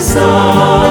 So.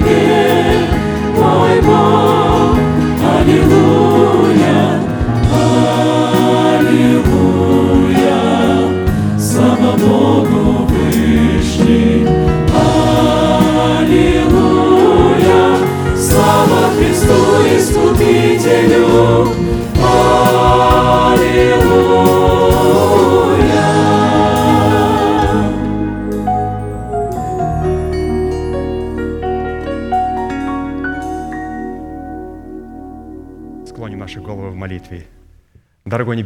begin.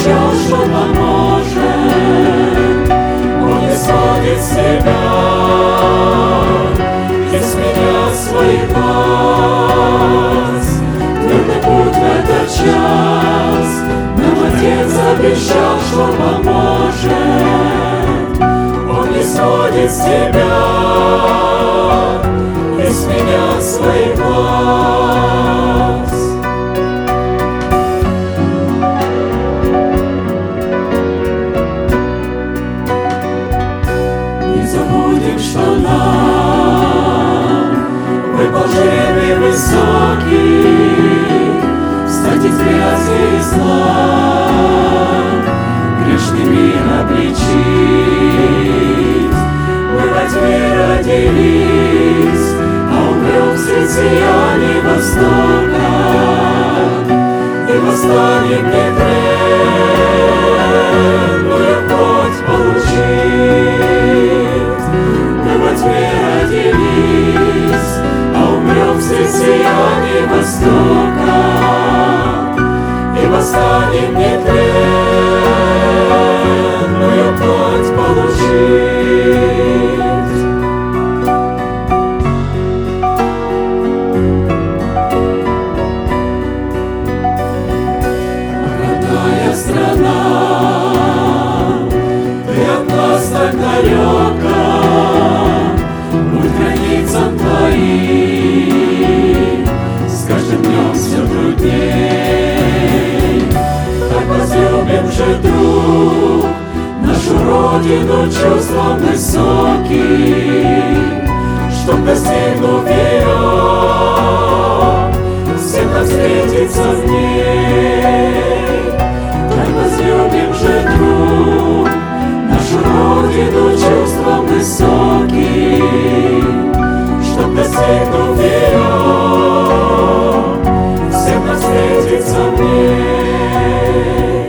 все, что поможет, он не сходит с тебя, из меня свой глаз. Трудный путь в этот час, нам Отец обещал, что поможет, Он не сходит с тебя, из меня свой глаз. Выпал жребий высокий, стать из грязи и зла, а умрем средь сияний востока, и нетленную плоть востока, и восстанем нетленную плоть получить. Родная страна, ты от нас так далека, родину чувством высоким, Чтоб достигнув ее, всем встретиться в ней. Так возлюбим же, друг, нашу родину чувством высоким, Чтоб достигнув ее, всем встретиться в ней.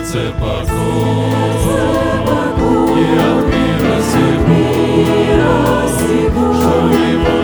сердце покой, и от мира сего, что не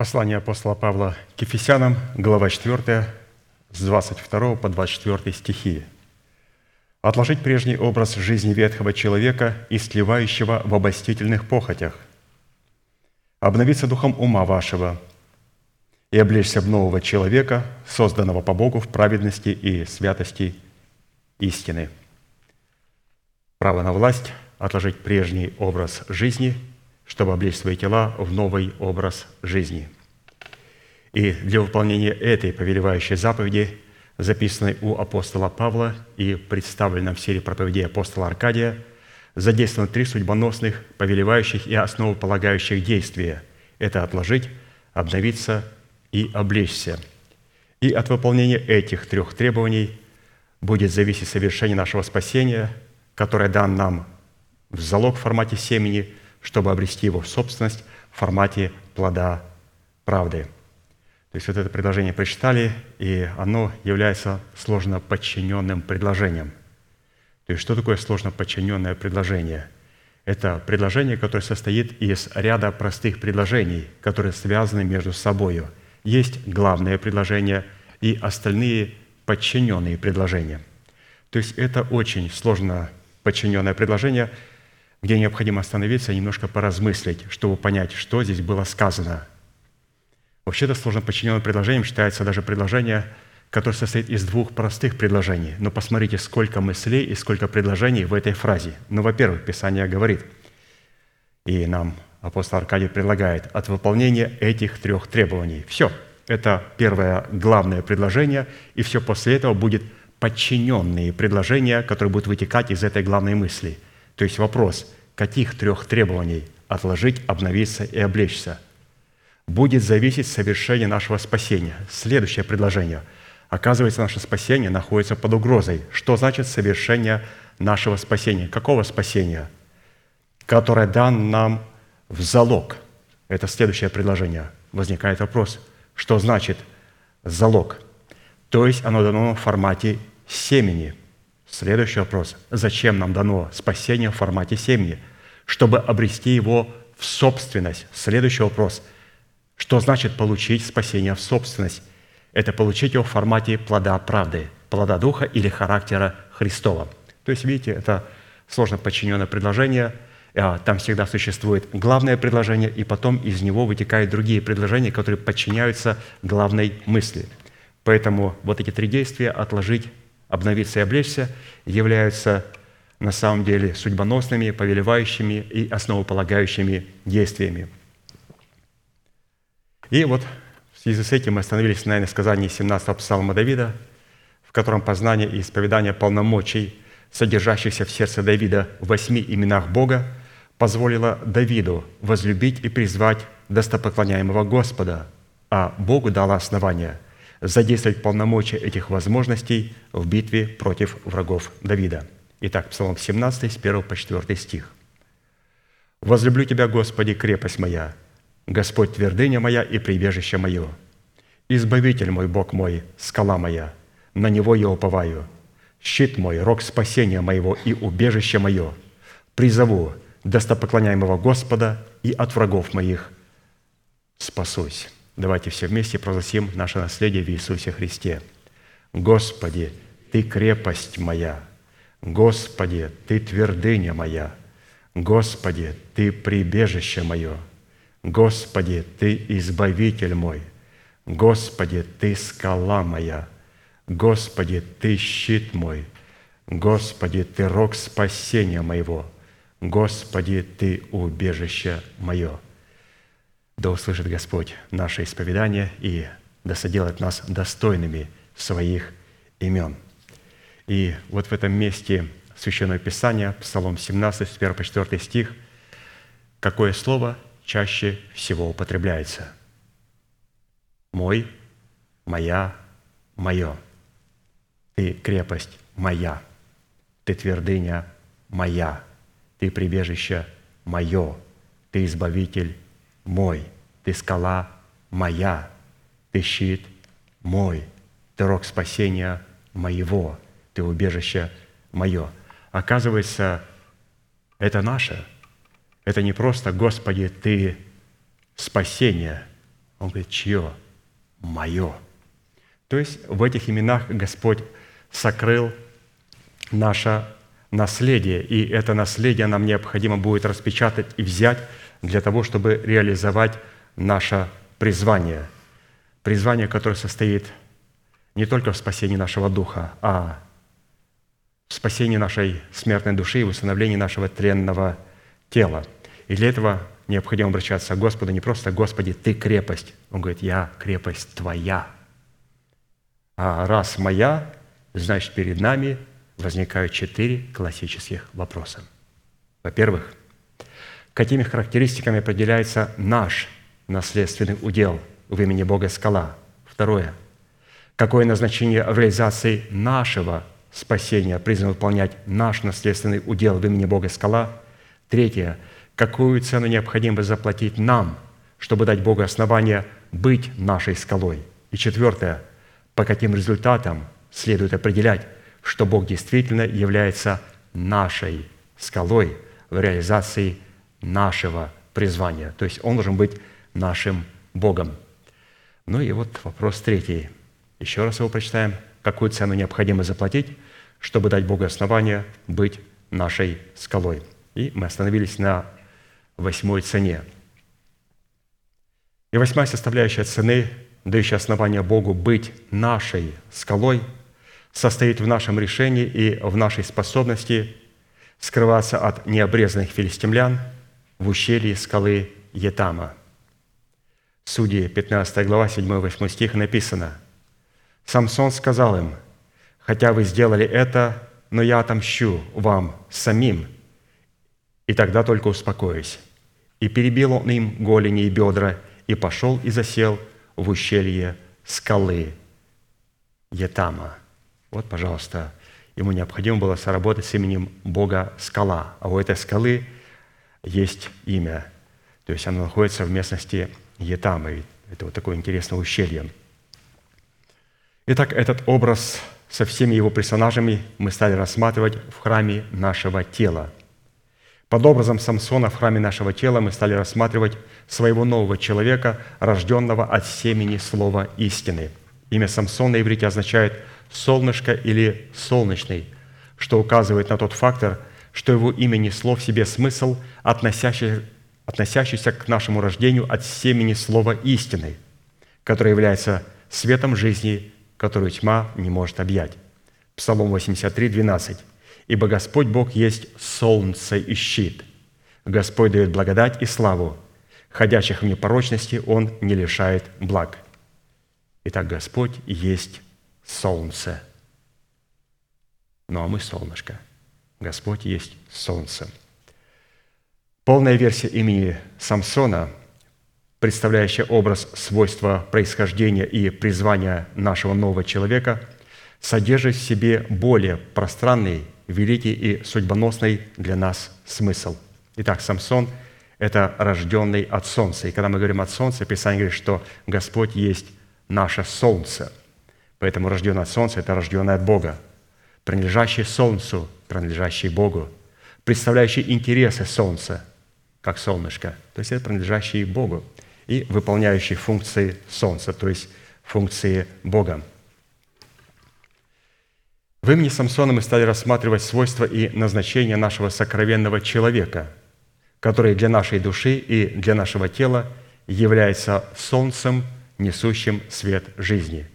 Послание апостола Павла к Ефесянам, глава 4, с 22 по 24 стихи. «Отложить прежний образ жизни ветхого человека и сливающего в обостительных похотях, обновиться духом ума вашего и облечься в нового человека, созданного по Богу в праведности и святости истины». Право на власть – отложить прежний образ жизни – чтобы облечь свои тела в новый образ жизни. И для выполнения этой повелевающей заповеди, записанной у апостола Павла и представленной в серии проповедей апостола Аркадия, задействованы три судьбоносных, повелевающих и основополагающих действия. Это отложить, обновиться и облечься. И от выполнения этих трех требований будет зависеть совершение нашего спасения, которое дан нам в залог в формате семени, чтобы обрести его в собственность в формате плода правды. То есть вот это предложение прочитали, и оно является сложно подчиненным предложением. То есть что такое сложно подчиненное предложение? Это предложение, которое состоит из ряда простых предложений, которые связаны между собой. Есть главное предложение и остальные подчиненные предложения. То есть это очень сложно подчиненное предложение, где необходимо остановиться и немножко поразмыслить, чтобы понять, что здесь было сказано. Вообще-то сложно подчиненным предложением считается даже предложение, которое состоит из двух простых предложений. Но посмотрите, сколько мыслей и сколько предложений в этой фразе. Ну, во-первых, Писание говорит, и нам апостол Аркадий предлагает, от выполнения этих трех требований. Все, это первое главное предложение, и все после этого будет – подчиненные предложения, которые будут вытекать из этой главной мысли. То есть вопрос, каких трех требований отложить, обновиться и облечься, будет зависеть совершение нашего спасения. Следующее предложение. Оказывается, наше спасение находится под угрозой. Что значит совершение нашего спасения? Какого спасения? Которое дан нам в залог. Это следующее предложение. Возникает вопрос, что значит залог? То есть оно дано в формате семени. Следующий вопрос. Зачем нам дано спасение в формате семени? Чтобы обрести его в собственность. Следующий вопрос. Что значит получить спасение в собственность? Это получить его в формате плода правды, плода Духа или характера Христова. То есть, видите, это сложно подчиненное предложение. А, там всегда существует главное предложение, и потом из него вытекают другие предложения, которые подчиняются главной мысли. Поэтому вот эти три действия – отложить, обновиться и облечься, являются на самом деле судьбоносными, повелевающими и основополагающими действиями. И вот в связи с этим мы остановились на сказании 17-го псалма Давида, в котором познание и исповедание полномочий, содержащихся в сердце Давида в восьми именах Бога, позволило Давиду возлюбить и призвать достопоклоняемого Господа, а Богу дало основание – задействовать полномочия этих возможностей в битве против врагов Давида. Итак, Псалом 17, с 1 по 4 стих. «Возлюблю Тебя, Господи, крепость моя, Господь твердыня моя и прибежище мое, Избавитель мой, Бог мой, скала моя, на Него я уповаю, щит мой, рог спасения моего и убежище мое, призову достопоклоняемого Господа и от врагов моих спасусь». Давайте все вместе прогласим наше наследие в Иисусе Христе. Господи, Ты крепость моя, Господи, Ты твердыня моя, Господи, Ты прибежище мое, Господи, Ты избавитель мой, Господи, Ты скала моя, Господи, Ты щит мой, Господи, Ты рог спасения моего, Господи, Ты убежище мое». Да услышит Господь наше исповедание и да соделает нас достойными своих имен. И вот в этом месте Священного Писания, Псалом 17, с 1 по 4 стих, какое слово чаще всего употребляется? «Мой», «моя», «мое». Ты крепость моя, ты твердыня моя, ты прибежище мое, ты избавитель мой, ты скала моя, ты щит мой, ты рог спасения моего, ты убежище мое. Оказывается, это наше. Это не просто, Господи, ты спасение. Он говорит, чье? Мое. То есть в этих именах Господь сокрыл наше наследие, и это наследие нам необходимо будет распечатать и взять для того, чтобы реализовать наше призвание. Призвание, которое состоит не только в спасении нашего духа, а в спасении нашей смертной души и в установлении нашего тленного тела. И для этого необходимо обращаться к Господу не просто «Господи, Ты крепость». Он говорит «Я крепость Твоя». А раз моя, значит, перед нами возникают четыре классических вопроса. Во-первых, какими характеристиками определяется наш наследственный удел в имени Бога скала? Второе. Какое назначение в реализации нашего спасения призван выполнять наш наследственный удел в имени Бога скала? Третье. Какую цену необходимо заплатить нам, чтобы дать Богу основание быть нашей скалой? И четвертое. По каким результатам следует определять, что Бог действительно является нашей скалой в реализации нашего призвания. То есть Он должен быть нашим Богом. Ну и вот вопрос третий. Еще раз его прочитаем. Какую цену необходимо заплатить, чтобы дать Богу основание быть нашей скалой? И мы остановились на восьмой цене. И восьмая составляющая цены, дающая основание Богу быть нашей скалой, состоит в нашем решении и в нашей способности скрываться от необрезанных филистимлян в ущелье скалы Етама. Судьи, 15 глава, 7-8 стих написано – Самсон сказал им, «Хотя вы сделали это, но я отомщу вам самим, и тогда только успокоюсь». И перебил он им голени и бедра, и пошел и засел в ущелье скалы Етама. Вот, пожалуйста, ему необходимо было соработать с именем Бога Скала. А у этой скалы есть имя. То есть она находится в местности Етама. И это вот такое интересное ущелье – Итак, этот образ со всеми его персонажами мы стали рассматривать в храме нашего тела. Под образом Самсона в храме нашего тела мы стали рассматривать своего нового человека, рожденного от семени слова истины. Имя Самсон на иврите означает «солнышко» или «солнечный», что указывает на тот фактор, что его имя несло в себе смысл, относящийся, относящийся к нашему рождению от семени слова истины, которое является светом жизни которую тьма не может объять. Псалом 83, 12. «Ибо Господь Бог есть солнце и щит. Господь дает благодать и славу. Ходящих в непорочности Он не лишает благ». Итак, Господь есть солнце. Ну а мы солнышко. Господь есть солнце. Полная версия имени Самсона – представляющая образ свойства происхождения и призвания нашего нового человека, содержит в себе более пространный, великий и судьбоносный для нас смысл. Итак, Самсон – это рожденный от солнца. И когда мы говорим от солнца, Писание говорит, что Господь есть наше солнце. Поэтому рожденный от солнца – это рожденный от Бога, принадлежащий солнцу, принадлежащий Богу, представляющий интересы солнца, как солнышко, то есть это принадлежащий Богу и выполняющий функции Солнца, то есть функции Бога. В имени Самсона мы стали рассматривать свойства и назначение нашего сокровенного человека, который для нашей души и для нашего тела является солнцем, несущим свет жизни.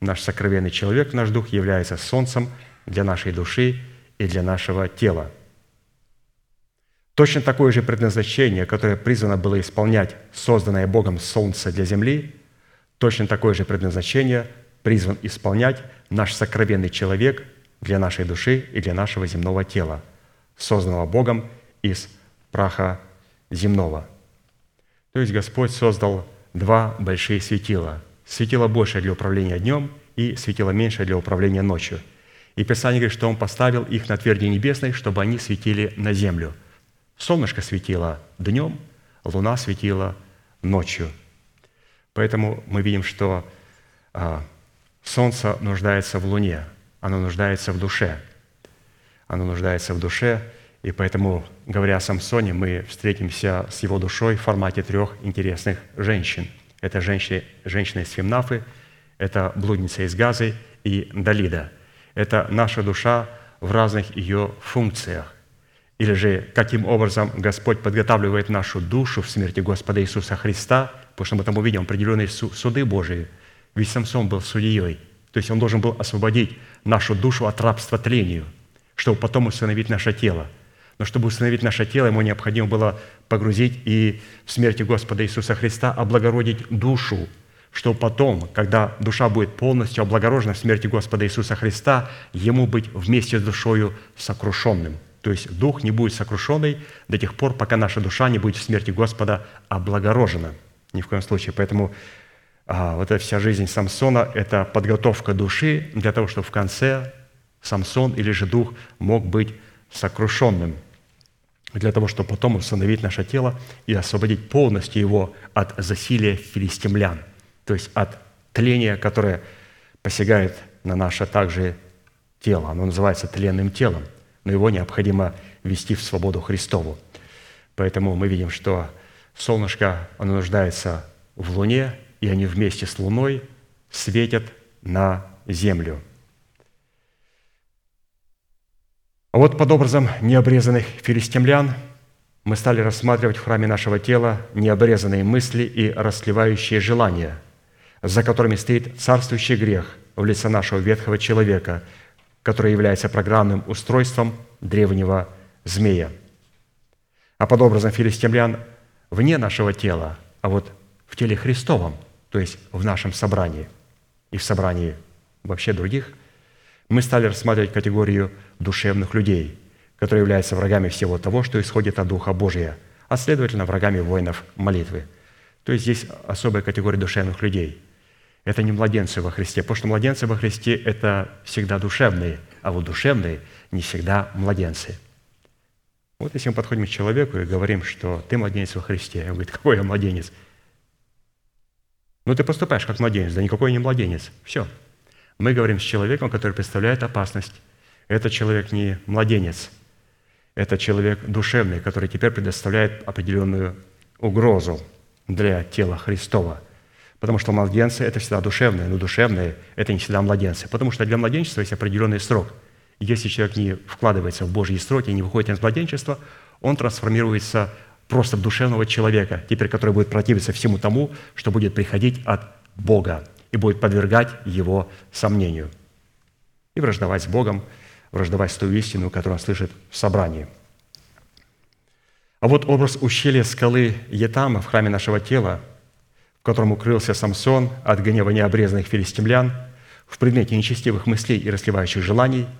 Наш сокровенный человек, наш дух является солнцем для нашей души и для нашего тела – Точно такое же предназначение, которое призвано было исполнять созданное Богом солнце для земли, точно такое же предназначение призван исполнять наш сокровенный человек для нашей души и для нашего земного тела, созданного Богом из праха земного. То есть Господь создал два большие светила. Светило большее для управления днем и светило меньшее для управления ночью. И Писание говорит, что Он поставил их на тверди небесной, чтобы они светили на землю – Солнышко светило днем, луна светила ночью. Поэтому мы видим, что а, солнце нуждается в луне, оно нуждается в душе. Оно нуждается в душе, и поэтому, говоря о Самсоне, мы встретимся с его душой в формате трех интересных женщин. Это женщины, женщина из Фимнафы, это блудница из Газы и Далида. Это наша душа в разных ее функциях. Или же каким образом Господь подготавливает нашу душу в смерти Господа Иисуса Христа, потому что мы там увидим определенные суды Божии. Ведь Самсон был судьей, то есть он должен был освободить нашу душу от рабства тлению, чтобы потом установить наше тело. Но чтобы установить наше тело, ему необходимо было погрузить и в смерти Господа Иисуса Христа облагородить душу, чтобы потом, когда душа будет полностью облагорожена в смерти Господа Иисуса Христа, ему быть вместе с душою сокрушенным. То есть дух не будет сокрушенный до тех пор, пока наша душа не будет в смерти Господа облагорожена. Ни в коем случае. Поэтому а, вот эта вся жизнь Самсона – это подготовка души для того, чтобы в конце Самсон или же дух мог быть сокрушенным, для того, чтобы потом установить наше тело и освободить полностью его от засилия филистимлян, то есть от тления, которое посягает на наше также тело. Оно называется тленным телом, но его необходимо вести в свободу Христову. Поэтому мы видим, что солнышко, оно нуждается в луне, и они вместе с луной светят на землю. А вот под образом необрезанных филистимлян мы стали рассматривать в храме нашего тела необрезанные мысли и расливающие желания, за которыми стоит царствующий грех в лице нашего ветхого человека, который является программным устройством древнего змея. А под образом филистимлян вне нашего тела, а вот в теле Христовом, то есть в нашем собрании и в собрании вообще других, мы стали рассматривать категорию душевных людей, которые являются врагами всего того, что исходит от Духа Божия, а следовательно, врагами воинов молитвы. То есть здесь особая категория душевных людей. Это не младенцы во Христе, потому что младенцы во Христе – это всегда душевные, а вот душевные не всегда младенцы – вот если мы подходим к человеку и говорим, что ты младенец во Христе, он говорит, какой я младенец? Ну, ты поступаешь как младенец, да никакой не младенец. Все. Мы говорим с человеком, который представляет опасность. Это человек не младенец, это человек душевный, который теперь предоставляет определенную угрозу для тела Христова. Потому что младенцы – это всегда душевные, но душевные – это не всегда младенцы. Потому что для младенчества есть определенный срок – если человек не вкладывается в Божьи строки, не выходит из младенчества, он трансформируется просто в душевного человека, теперь который будет противиться всему тому, что будет приходить от Бога и будет подвергать его сомнению. И враждовать с Богом, враждовать с той истину, которую он слышит в собрании. А вот образ ущелья скалы Етама в храме нашего тела, в котором укрылся Самсон от гнева необрезанных филистимлян, в предмете нечестивых мыслей и расливающих желаний –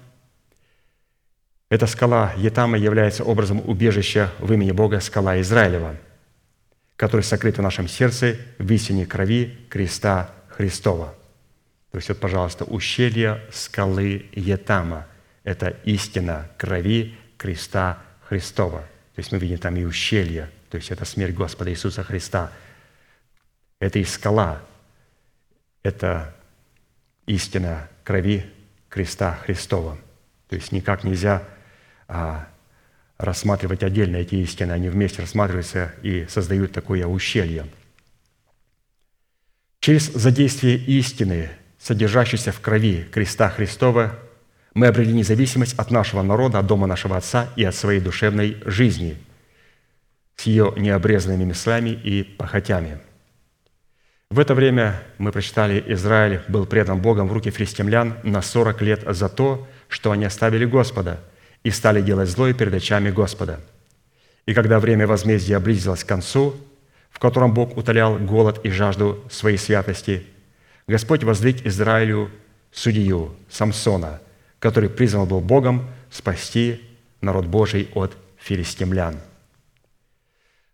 эта скала Етама является образом убежища в имени Бога скала Израилева, который сокрыт в нашем сердце в истине крови креста Христова. То есть вот, пожалуйста, ущелье скалы Етама – это истина крови креста Христова. То есть мы видим там и ущелье, то есть это смерть Господа Иисуса Христа. Это и скала, это истина крови креста Христова. То есть никак нельзя а рассматривать отдельно эти истины, они вместе рассматриваются и создают такое ущелье. Через задействие истины, содержащейся в крови креста Христова, мы обрели независимость от нашего народа, от дома нашего Отца и от своей душевной жизни с ее необрезанными мыслями и похотями. В это время мы прочитали, Израиль был предан Богом в руки филистимлян на 40 лет за то, что они оставили Господа – и стали делать злое перед очами Господа. И когда время возмездия близилось к концу, в котором Бог утолял голод и жажду своей святости, Господь воздвиг Израилю судью Самсона, который призван был Богом спасти народ Божий от филистимлян.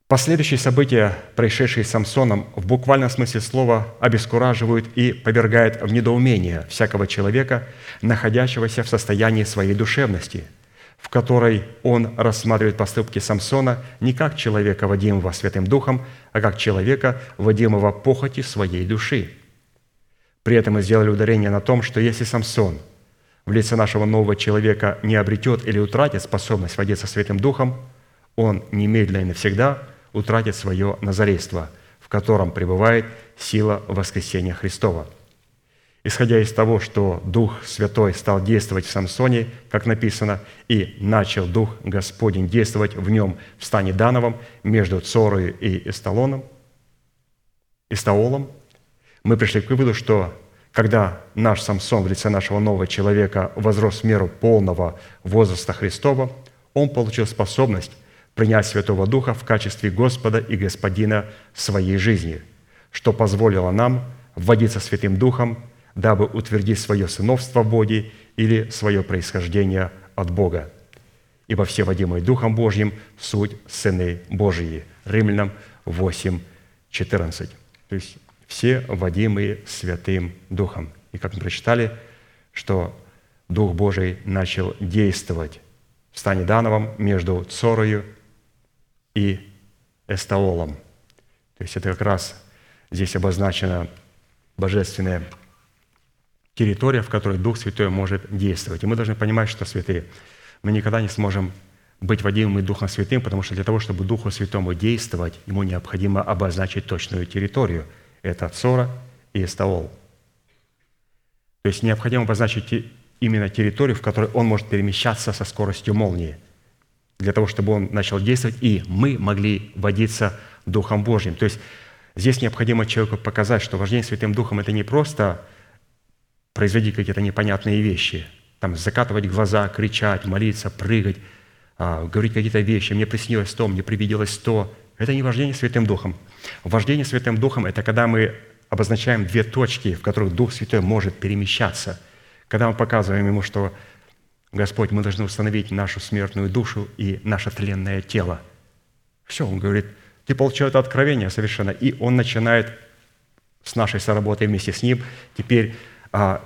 Последующие события, происшедшие с Самсоном, в буквальном смысле слова обескураживают и повергают в недоумение всякого человека, находящегося в состоянии своей душевности – в которой он рассматривает поступки Самсона не как человека, водимого Святым Духом, а как человека, водимого похоти своей души. При этом мы сделали ударение на том, что если Самсон в лице нашего нового человека не обретет или утратит способность водиться Святым Духом, он немедленно и навсегда утратит свое назарейство, в котором пребывает сила воскресения Христова – исходя из того, что Дух Святой стал действовать в Самсоне, как написано, и начал Дух Господень действовать в нем в стане Дановом между Цорою и Эсталоном, Эстаолом, мы пришли к выводу, что когда наш Самсон в лице нашего нового человека возрос в меру полного возраста Христова, он получил способность принять Святого Духа в качестве Господа и Господина своей жизни, что позволило нам вводиться Святым Духом, дабы утвердить свое сыновство в Боге или свое происхождение от Бога. Ибо все водимые Духом Божьим – суть сыны Божьи. Римлянам 8, 14. То есть все водимые Святым Духом. И как мы прочитали, что Дух Божий начал действовать в стане Дановом между Цорою и Эстаолом. То есть это как раз здесь обозначена божественная территория, в которой Дух Святой может действовать. И мы должны понимать, что святые, мы никогда не сможем быть водимыми Духом Святым, потому что для того, чтобы Духу Святому действовать, ему необходимо обозначить точную территорию. Это Цора и Эстаол. То есть необходимо обозначить именно территорию, в которой он может перемещаться со скоростью молнии – для того, чтобы он начал действовать, и мы могли водиться Духом Божьим. То есть здесь необходимо человеку показать, что вождение Святым Духом – это не просто производить какие-то непонятные вещи, там закатывать глаза, кричать, молиться, прыгать, а, говорить какие-то вещи. Мне приснилось то, мне привиделось то. Это не вождение Святым Духом. Вождение Святым Духом – это когда мы обозначаем две точки, в которых Дух Святой может перемещаться. Когда мы показываем Ему, что Господь, мы должны установить нашу смертную душу и наше тленное тело. Все, он говорит, ты получил это откровение совершенно. И он начинает с нашей соработой вместе с ним теперь а,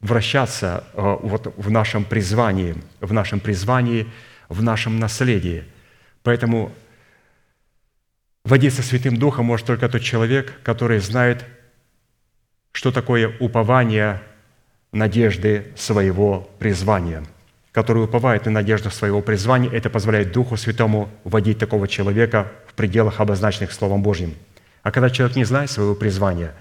вращаться а, вот в нашем призвании, в нашем призвании, в нашем наследии. Поэтому водиться Святым Духом может только тот человек, который знает, что такое упование надежды своего призвания – который уповает на надежду своего призвания, это позволяет Духу Святому вводить такого человека в пределах, обозначенных Словом Божьим. А когда человек не знает своего призвания,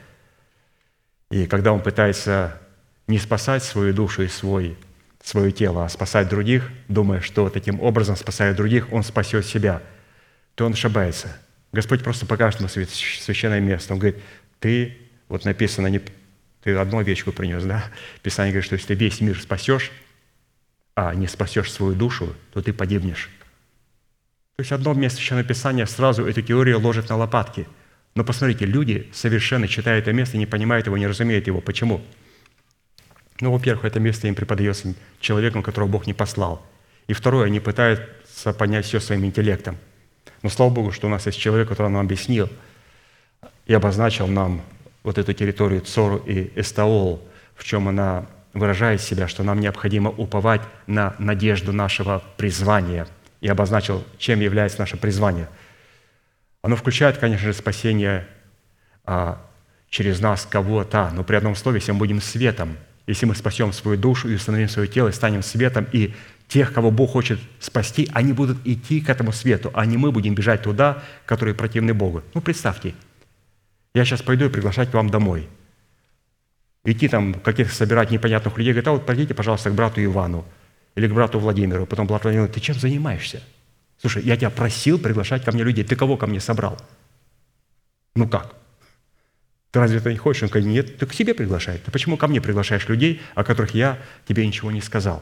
и когда он пытается не спасать свою душу и свой, свое тело, а спасать других, думая, что таким образом, спасая других, он спасет себя, то он ошибается. Господь просто покажет ему священное место. Он говорит, ты, вот написано, не, ты одну овечку принес, да? Писание говорит, что если ты весь мир спасешь, а не спасешь свою душу, то ты погибнешь. То есть одно место Священного Писания сразу эту теорию ложит на лопатки. Но посмотрите, люди совершенно читают это место, не понимают его, не разумеют его. Почему? Ну, во-первых, это место им преподается человеком, которого Бог не послал. И второе, они пытаются понять все своим интеллектом. Но слава Богу, что у нас есть человек, который нам объяснил и обозначил нам вот эту территорию Цору и Эстаол, в чем она выражает себя, что нам необходимо уповать на надежду нашего призвания и обозначил, чем является наше призвание. Оно включает, конечно же, спасение а, через нас кого-то, но при одном слове, если мы будем светом, если мы спасем свою душу и установим свое тело, и станем светом, и тех, кого Бог хочет спасти, они будут идти к этому свету, а не мы будем бежать туда, которые противны Богу. Ну, представьте, я сейчас пойду и приглашать вам домой – идти там каких-то собирать непонятных людей, говорит, а вот пойдите, пожалуйста, к брату Ивану или к брату Владимиру. Потом брат Владимир, ты чем занимаешься? Слушай, я тебя просил приглашать ко мне людей, ты кого ко мне собрал? Ну как? Ты разве это не хочешь? Он говорит, нет, ты к себе приглашай. Ты почему ко мне приглашаешь людей, о которых я тебе ничего не сказал?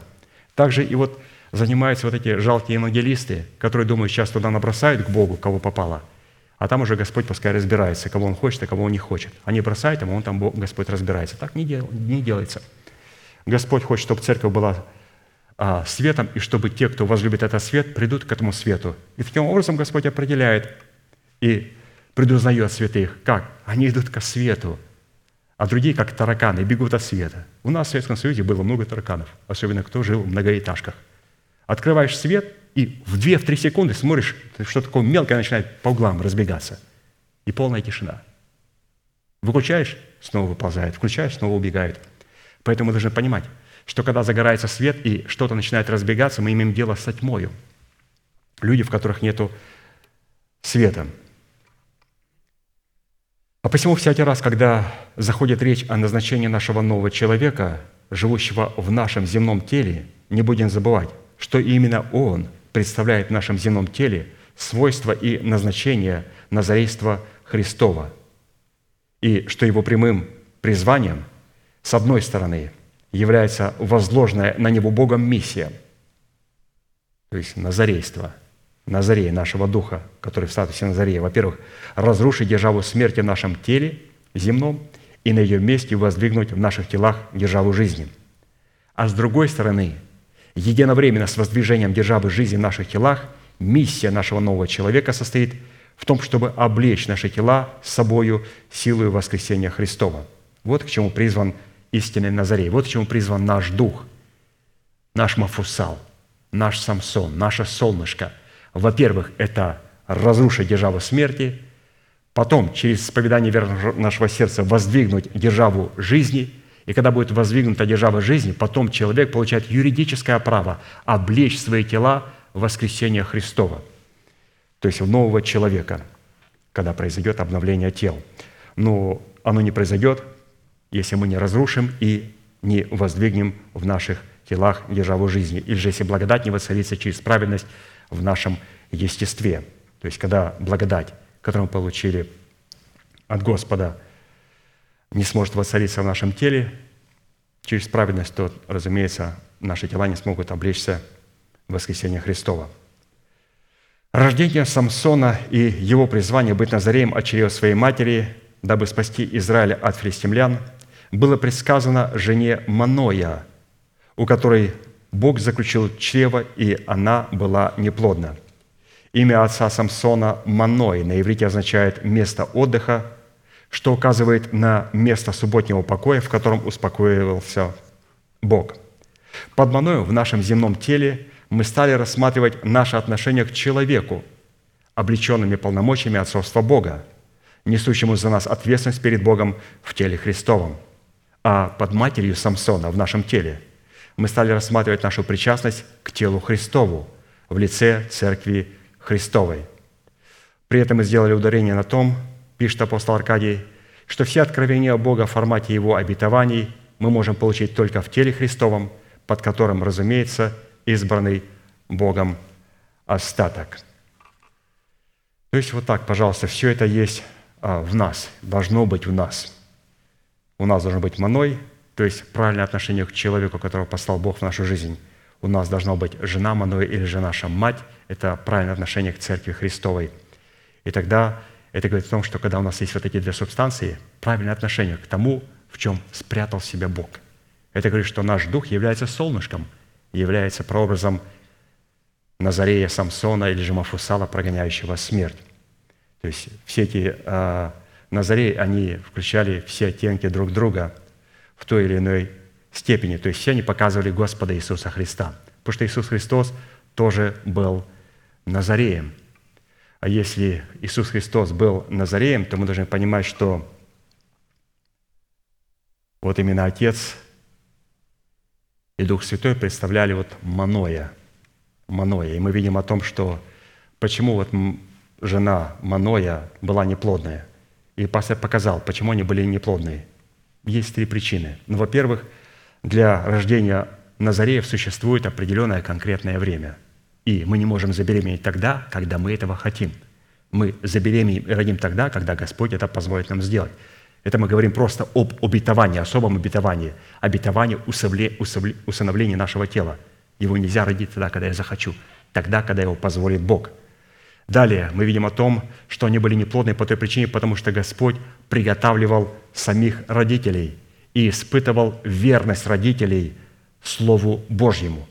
Также и вот занимаются вот эти жалкие евангелисты, которые думают, сейчас туда набросают к Богу, кого попало – а там уже Господь пускай разбирается, кого Он хочет, а кого Он не хочет. Они бросают ему, Он там Господь разбирается. Так не, дел, не делается. Господь хочет, чтобы церковь была а, светом, и чтобы те, кто возлюбит этот свет, придут к этому свету. И таким образом Господь определяет и предузнает святых. Как? Они идут к свету, а другие, как тараканы, бегут от света. У нас в Советском Союзе было много тараканов, особенно кто жил в многоэтажках. Открываешь свет – и в 2-3 секунды смотришь, что такое мелкое начинает по углам разбегаться. И полная тишина. Выключаешь, снова выползает, включаешь, снова убегает. Поэтому мы должны понимать, что когда загорается свет и что-то начинает разбегаться, мы имеем дело с тьмою. Люди, в которых нету света. А посему всякий раз, когда заходит речь о назначении нашего нового человека, живущего в нашем земном теле, не будем забывать, что именно он представляет в нашем земном теле свойства и назначение назарейства Христова, и что его прямым призванием, с одной стороны, является возложенная на него Богом миссия, то есть назарейство, Назарей нашего духа, который в статусе Назарея. Во-первых, разрушить державу смерти в нашем теле земном и на ее месте воздвигнуть в наших телах державу жизни. А с другой стороны, единовременно с воздвижением державы жизни в наших телах, миссия нашего нового человека состоит в том, чтобы облечь наши тела с собою силою воскресения Христова. Вот к чему призван истинный Назарей. Вот к чему призван наш дух, наш Мафусал, наш Самсон, наше солнышко. Во-первых, это разрушить державу смерти, потом через исповедание нашего сердца воздвигнуть державу жизни, и когда будет воздвигнута держава жизни, потом человек получает юридическое право облечь свои тела в воскресение Христова, то есть в нового человека, когда произойдет обновление тел. Но оно не произойдет, если мы не разрушим и не воздвигнем в наших телах державу жизни, или же если благодать не воцарится через праведность в нашем естестве. То есть, когда благодать, которую мы получили от Господа, не сможет воцариться в нашем теле через праведность, то, разумеется, наши тела не смогут облечься в воскресение Христова. Рождение Самсона и его призвание быть Назареем от чрева своей матери, дабы спасти Израиль от филистимлян – было предсказано жене Маноя, у которой Бог заключил чрево, и она была неплодна. Имя отца Самсона Маной на иврите означает «место отдыха», что указывает на место субботнего покоя, в котором успокоивался Бог. Под Маною в нашем земном теле мы стали рассматривать наше отношение к человеку, облеченными полномочиями отцовства Бога, несущему за нас ответственность перед Богом в теле Христовом – а под матерью Самсона в нашем теле мы стали рассматривать нашу причастность к телу Христову в лице Церкви Христовой. При этом мы сделали ударение на том, пишет апостол Аркадий, что все откровения Бога в формате Его обетований мы можем получить только в теле Христовом, под которым, разумеется, избранный Богом остаток. То есть вот так, пожалуйста, все это есть а, в нас, должно быть в нас – у нас должен быть маной, то есть правильное отношение к человеку, которого послал Бог в нашу жизнь. У нас должна быть жена маной или же наша мать. Это правильное отношение к Церкви Христовой. И тогда это говорит о том, что когда у нас есть вот эти две субстанции, правильное отношение к тому, в чем спрятал себя Бог. Это говорит, что наш дух является солнышком, является прообразом Назарея, Самсона или же Мафусала, прогоняющего смерть. То есть все эти а, на заре они включали все оттенки друг друга в той или иной степени. То есть все они показывали Господа Иисуса Христа. Потому что Иисус Христос тоже был Назареем. А если Иисус Христос был Назареем, то мы должны понимать, что вот именно Отец и Дух Святой представляли вот Маноя. Маноя. И мы видим о том, что почему вот жена Маноя была неплодная – и пастор показал, почему они были неплодные. Есть три причины. Ну, во-первых, для рождения Назареев существует определенное конкретное время. И мы не можем забеременеть тогда, когда мы этого хотим. Мы забеременеем и родим тогда, когда Господь это позволит нам сделать. Это мы говорим просто об обетовании, особом обетовании. Обетовании усыновления нашего тела. Его нельзя родить тогда, когда я захочу. Тогда, когда его позволит Бог – Далее мы видим о том, что они были неплодны по той причине, потому что Господь приготавливал самих родителей и испытывал верность родителей Слову Божьему.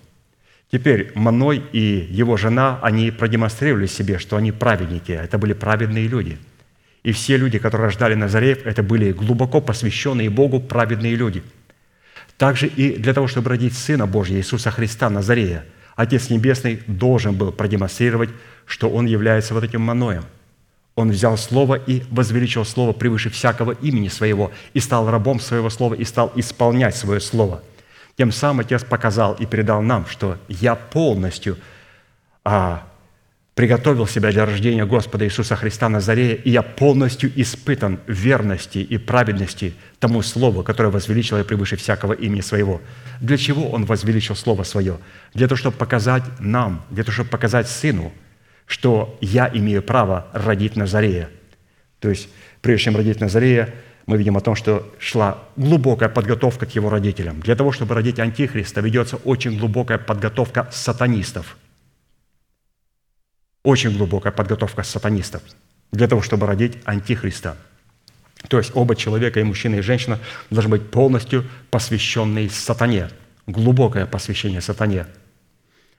Теперь Маной и его жена, они продемонстрировали себе, что они праведники, это были праведные люди. И все люди, которые рождали Назареев, это были глубоко посвященные Богу праведные люди. Также и для того, чтобы родить Сына Божьего, Иисуса Христа, Назарея, Отец Небесный должен был продемонстрировать что он является вот этим маноем. Он взял Слово и возвеличил Слово превыше всякого имени Своего, и стал рабом Своего Слова, и стал исполнять Свое Слово. Тем самым Отец показал и передал нам, что я полностью а, приготовил себя для рождения Господа Иисуса Христа на заре, и я полностью испытан верности и праведности тому Слову, которое возвеличило я превыше всякого имени Своего. Для чего Он возвеличил Слово Свое? Для того, чтобы показать нам, для того, чтобы показать Сыну – что я имею право родить Назарея. То есть, прежде чем родить Назарея, мы видим о том, что шла глубокая подготовка к его родителям. Для того, чтобы родить Антихриста, ведется очень глубокая подготовка сатанистов. Очень глубокая подготовка сатанистов для того, чтобы родить Антихриста. То есть оба человека, и мужчина, и женщина, должны быть полностью посвященные сатане. Глубокое посвящение сатане.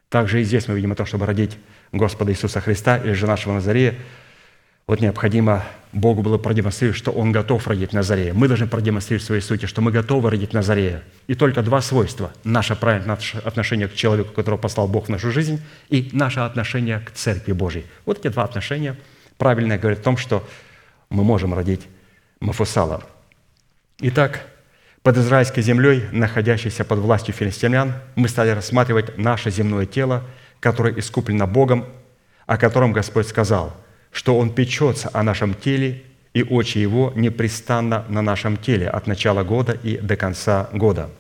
Также и здесь мы видим о том, чтобы родить Господа Иисуса Христа или же нашего Назарея, вот необходимо Богу было продемонстрировать, что Он готов родить Назарея. Мы должны продемонстрировать в своей сути, что мы готовы родить Назарея. И только два свойства. Наше правильное отношение к человеку, которого послал Бог в нашу жизнь, и наше отношение к Церкви Божьей. Вот эти два отношения правильные говорят о том, что мы можем родить Мафусала. Итак, под израильской землей, находящейся под властью филистимлян, мы стали рассматривать наше земное тело, которое искуплено Богом, о котором Господь сказал – что Он печется о нашем теле, и очи Его непрестанно на нашем теле от начала года и до конца года.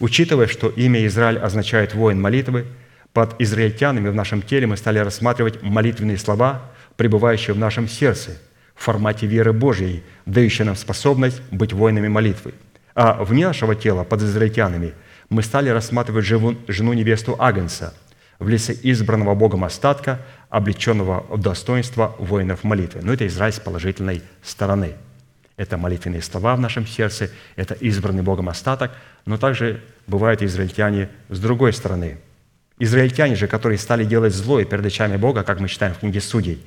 Учитывая, что имя Израиль означает «воин молитвы», под израильтянами в нашем теле мы стали рассматривать молитвенные слова, пребывающие в нашем сердце, в формате веры Божьей, дающие нам способность быть воинами молитвы. А вне нашего тела, под израильтянами, мы стали рассматривать жену-невесту Агнца – в лице избранного Богом остатка, облеченного в достоинство воинов молитвы. Но это Израиль с положительной стороны. Это молитвенные слова в нашем сердце, это избранный Богом остаток, но также бывают израильтяне с другой стороны. Израильтяне же, которые стали делать зло перед очами Бога, как мы читаем в книге Судей,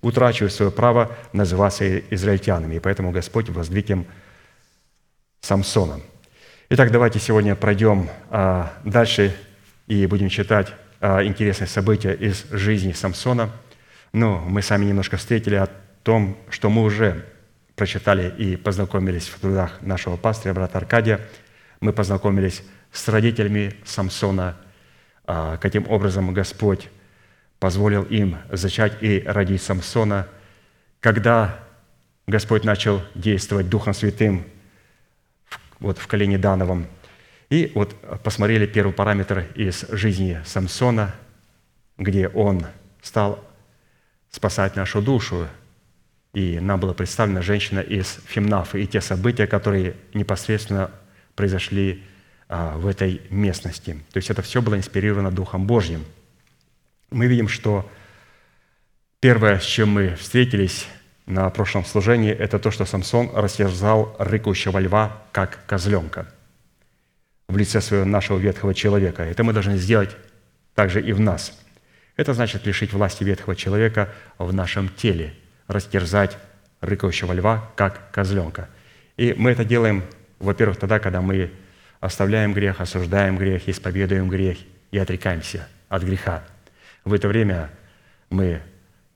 утрачивают свое право называться израильтянами. И поэтому Господь воздвиг им Самсоном. Итак, давайте сегодня пройдем а, дальше и будем читать интересные события из жизни Самсона. Но мы сами немножко встретили о том, что мы уже прочитали и познакомились в трудах нашего пастыря, брата Аркадия. Мы познакомились с родителями Самсона, а, каким образом Господь позволил им зачать и родить Самсона. Когда Господь начал действовать Духом Святым вот в колене Дановом, и вот посмотрели первый параметр из жизни Самсона, где он стал спасать нашу душу. И нам была представлена женщина из Фимнафа и те события, которые непосредственно произошли а, в этой местности. То есть это все было инспирировано Духом Божьим. Мы видим, что первое, с чем мы встретились на прошлом служении, это то, что Самсон растерзал рыкающего льва, как козленка – в лице своего нашего ветхого человека. Это мы должны сделать также и в нас. Это значит лишить власти ветхого человека в нашем теле, растерзать рыкающего льва, как козленка. И мы это делаем, во-первых, тогда, когда мы оставляем грех, осуждаем грех, исповедуем грех и отрекаемся от греха. В это время мы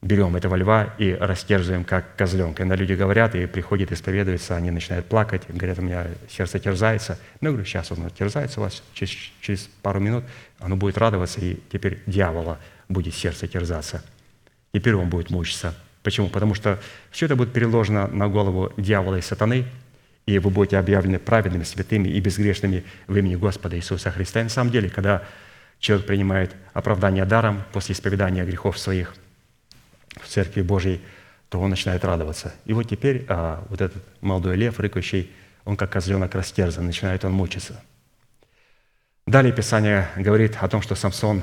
берем этого льва и растерзываем, как козленка. Иногда люди говорят и приходят исповедуются, они начинают плакать, говорят, у меня сердце терзается. Ну, я говорю, сейчас оно терзается у вас, через, через пару минут оно будет радоваться, и теперь дьявола будет сердце терзаться. Теперь он будет мучиться. Почему? Потому что все это будет переложено на голову дьявола и сатаны, и вы будете объявлены праведными, святыми и безгрешными в имени Господа Иисуса Христа. И на самом деле, когда человек принимает оправдание даром после исповедания грехов своих – в Церкви Божьей, то он начинает радоваться. И вот теперь а, вот этот молодой лев, рыкающий, он как козленок растерзан, начинает он мучиться. Далее Писание говорит о том, что Самсон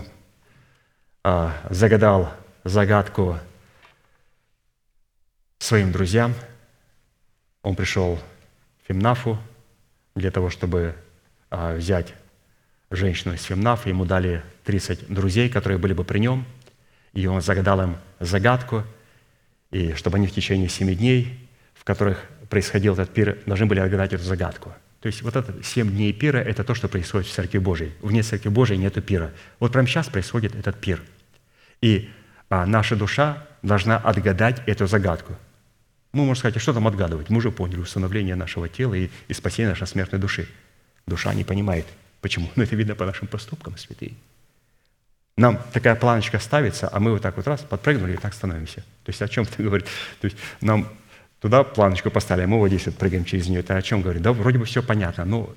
а, загадал загадку своим друзьям. Он пришел в Фимнафу для того, чтобы а, взять женщину из Фимнафа. Ему дали 30 друзей, которые были бы при нем – и он загадал им загадку, и чтобы они в течение семи дней, в которых происходил этот пир, должны были отгадать эту загадку. То есть вот это семь дней пира – это то, что происходит в Церкви Божией. Вне Церкви Божией нет пира. Вот прямо сейчас происходит этот пир. И а, наша душа должна отгадать эту загадку. Мы можем сказать, а что там отгадывать? Мы уже поняли установление нашего тела и, и спасение нашей смертной души. Душа не понимает. Почему? Ну, это видно по нашим поступкам, святые. Нам такая планочка ставится, а мы вот так вот раз подпрыгнули и так становимся. То есть о чем ты говоришь? То есть нам туда планочку поставили, а мы вот здесь вот прыгаем через нее. Это о чем говорит? Да, вроде бы все понятно, но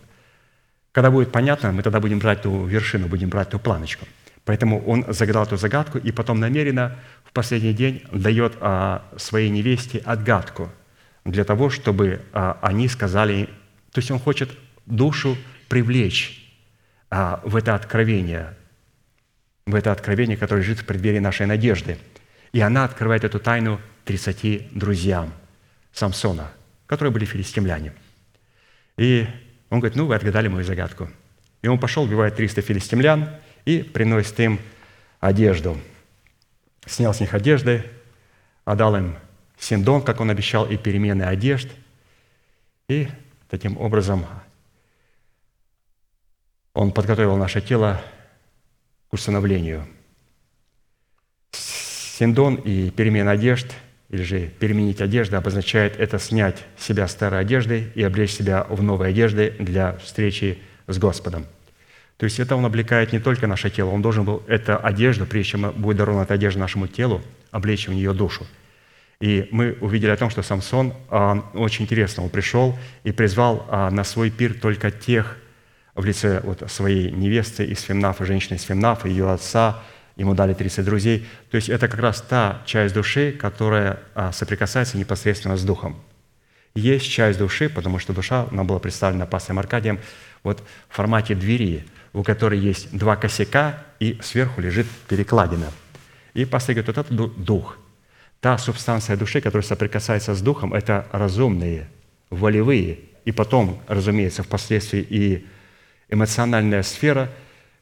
когда будет понятно, мы тогда будем брать ту вершину, будем брать ту планочку. Поэтому он загадал эту загадку и потом намеренно в последний день дает а, своей невесте отгадку. для того, чтобы а, они сказали, то есть он хочет душу привлечь а, в это откровение, в это откровение, которое лежит в преддверии нашей надежды. И она открывает эту тайну 30 друзьям Самсона, которые были филистимляне. И он говорит, ну, вы отгадали мою загадку. И он пошел, убивает 300 филистимлян и приносит им одежду. Снял с них одежды, отдал им синдон, как он обещал, и перемены одежд. И таким образом он подготовил наше тело к усыновлению. Синдон и перемена одежд, или же переменить одежду, обозначает это снять себя старой одежды и облечь себя в новой одежды для встречи с Господом. То есть это он облекает не только наше тело, он должен был эту одежду, прежде чем будет дарована эта одежда нашему телу, облечь в нее душу. И мы увидели о том, что Самсон, а, очень интересно, он пришел и призвал а, на свой пир только тех, в лице вот своей невесты из Фемнафа, женщины из Фемнафа, ее отца, ему дали 30 друзей. То есть это как раз та часть души, которая а, соприкасается непосредственно с духом. Есть часть души, потому что душа, она была представлена пастором Аркадием, вот в формате двери, у которой есть два косяка, и сверху лежит перекладина. И пастор говорит, вот это дух. Та субстанция души, которая соприкасается с духом, это разумные, волевые, и потом, разумеется, впоследствии и эмоциональная сфера,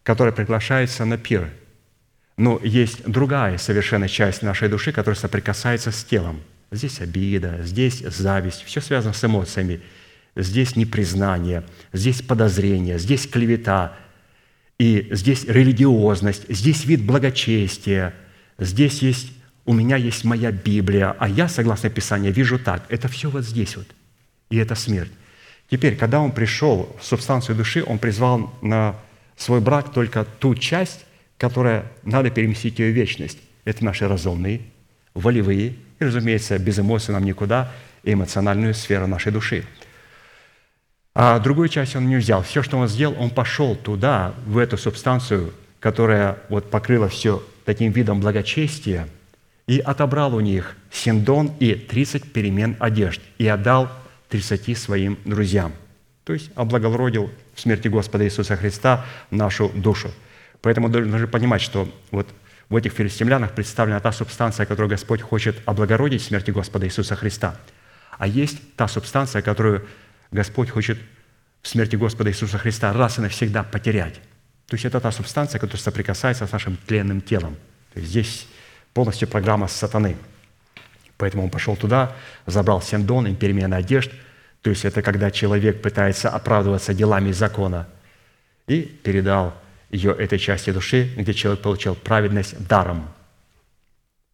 которая приглашается на пир. Но есть другая совершенно часть нашей души, которая соприкасается с телом. Здесь обида, здесь зависть, все связано с эмоциями. Здесь непризнание, здесь подозрение, здесь клевета, и здесь религиозность, здесь вид благочестия, здесь есть у меня есть моя Библия, а я, согласно Писанию, вижу так. Это все вот здесь вот. И это смерть. Теперь, когда он пришел в субстанцию души, он призвал на свой брак только ту часть, которая надо переместить ее в вечность. Это наши разумные, волевые, и, разумеется, без эмоций нам никуда, эмоциональную сферу нашей души. А другую часть он не взял. Все, что он сделал, он пошел туда, в эту субстанцию, которая вот покрыла все таким видом благочестия, и отобрал у них синдон и 30 перемен одежд, и отдал тридцати своим друзьям. То есть облагородил в смерти Господа Иисуса Христа нашу душу. Поэтому должны понимать, что вот в этих филистимлянах представлена та субстанция, которую Господь хочет облагородить в смерти Господа Иисуса Христа. А есть та субстанция, которую Господь хочет в смерти Господа Иисуса Христа раз и навсегда потерять. То есть это та субстанция, которая соприкасается с нашим тленным телом. То есть здесь полностью программа сатаны – Поэтому он пошел туда, забрал сендон и перемены одежд. То есть это когда человек пытается оправдываться делами закона. И передал ее этой части души, где человек получил праведность даром.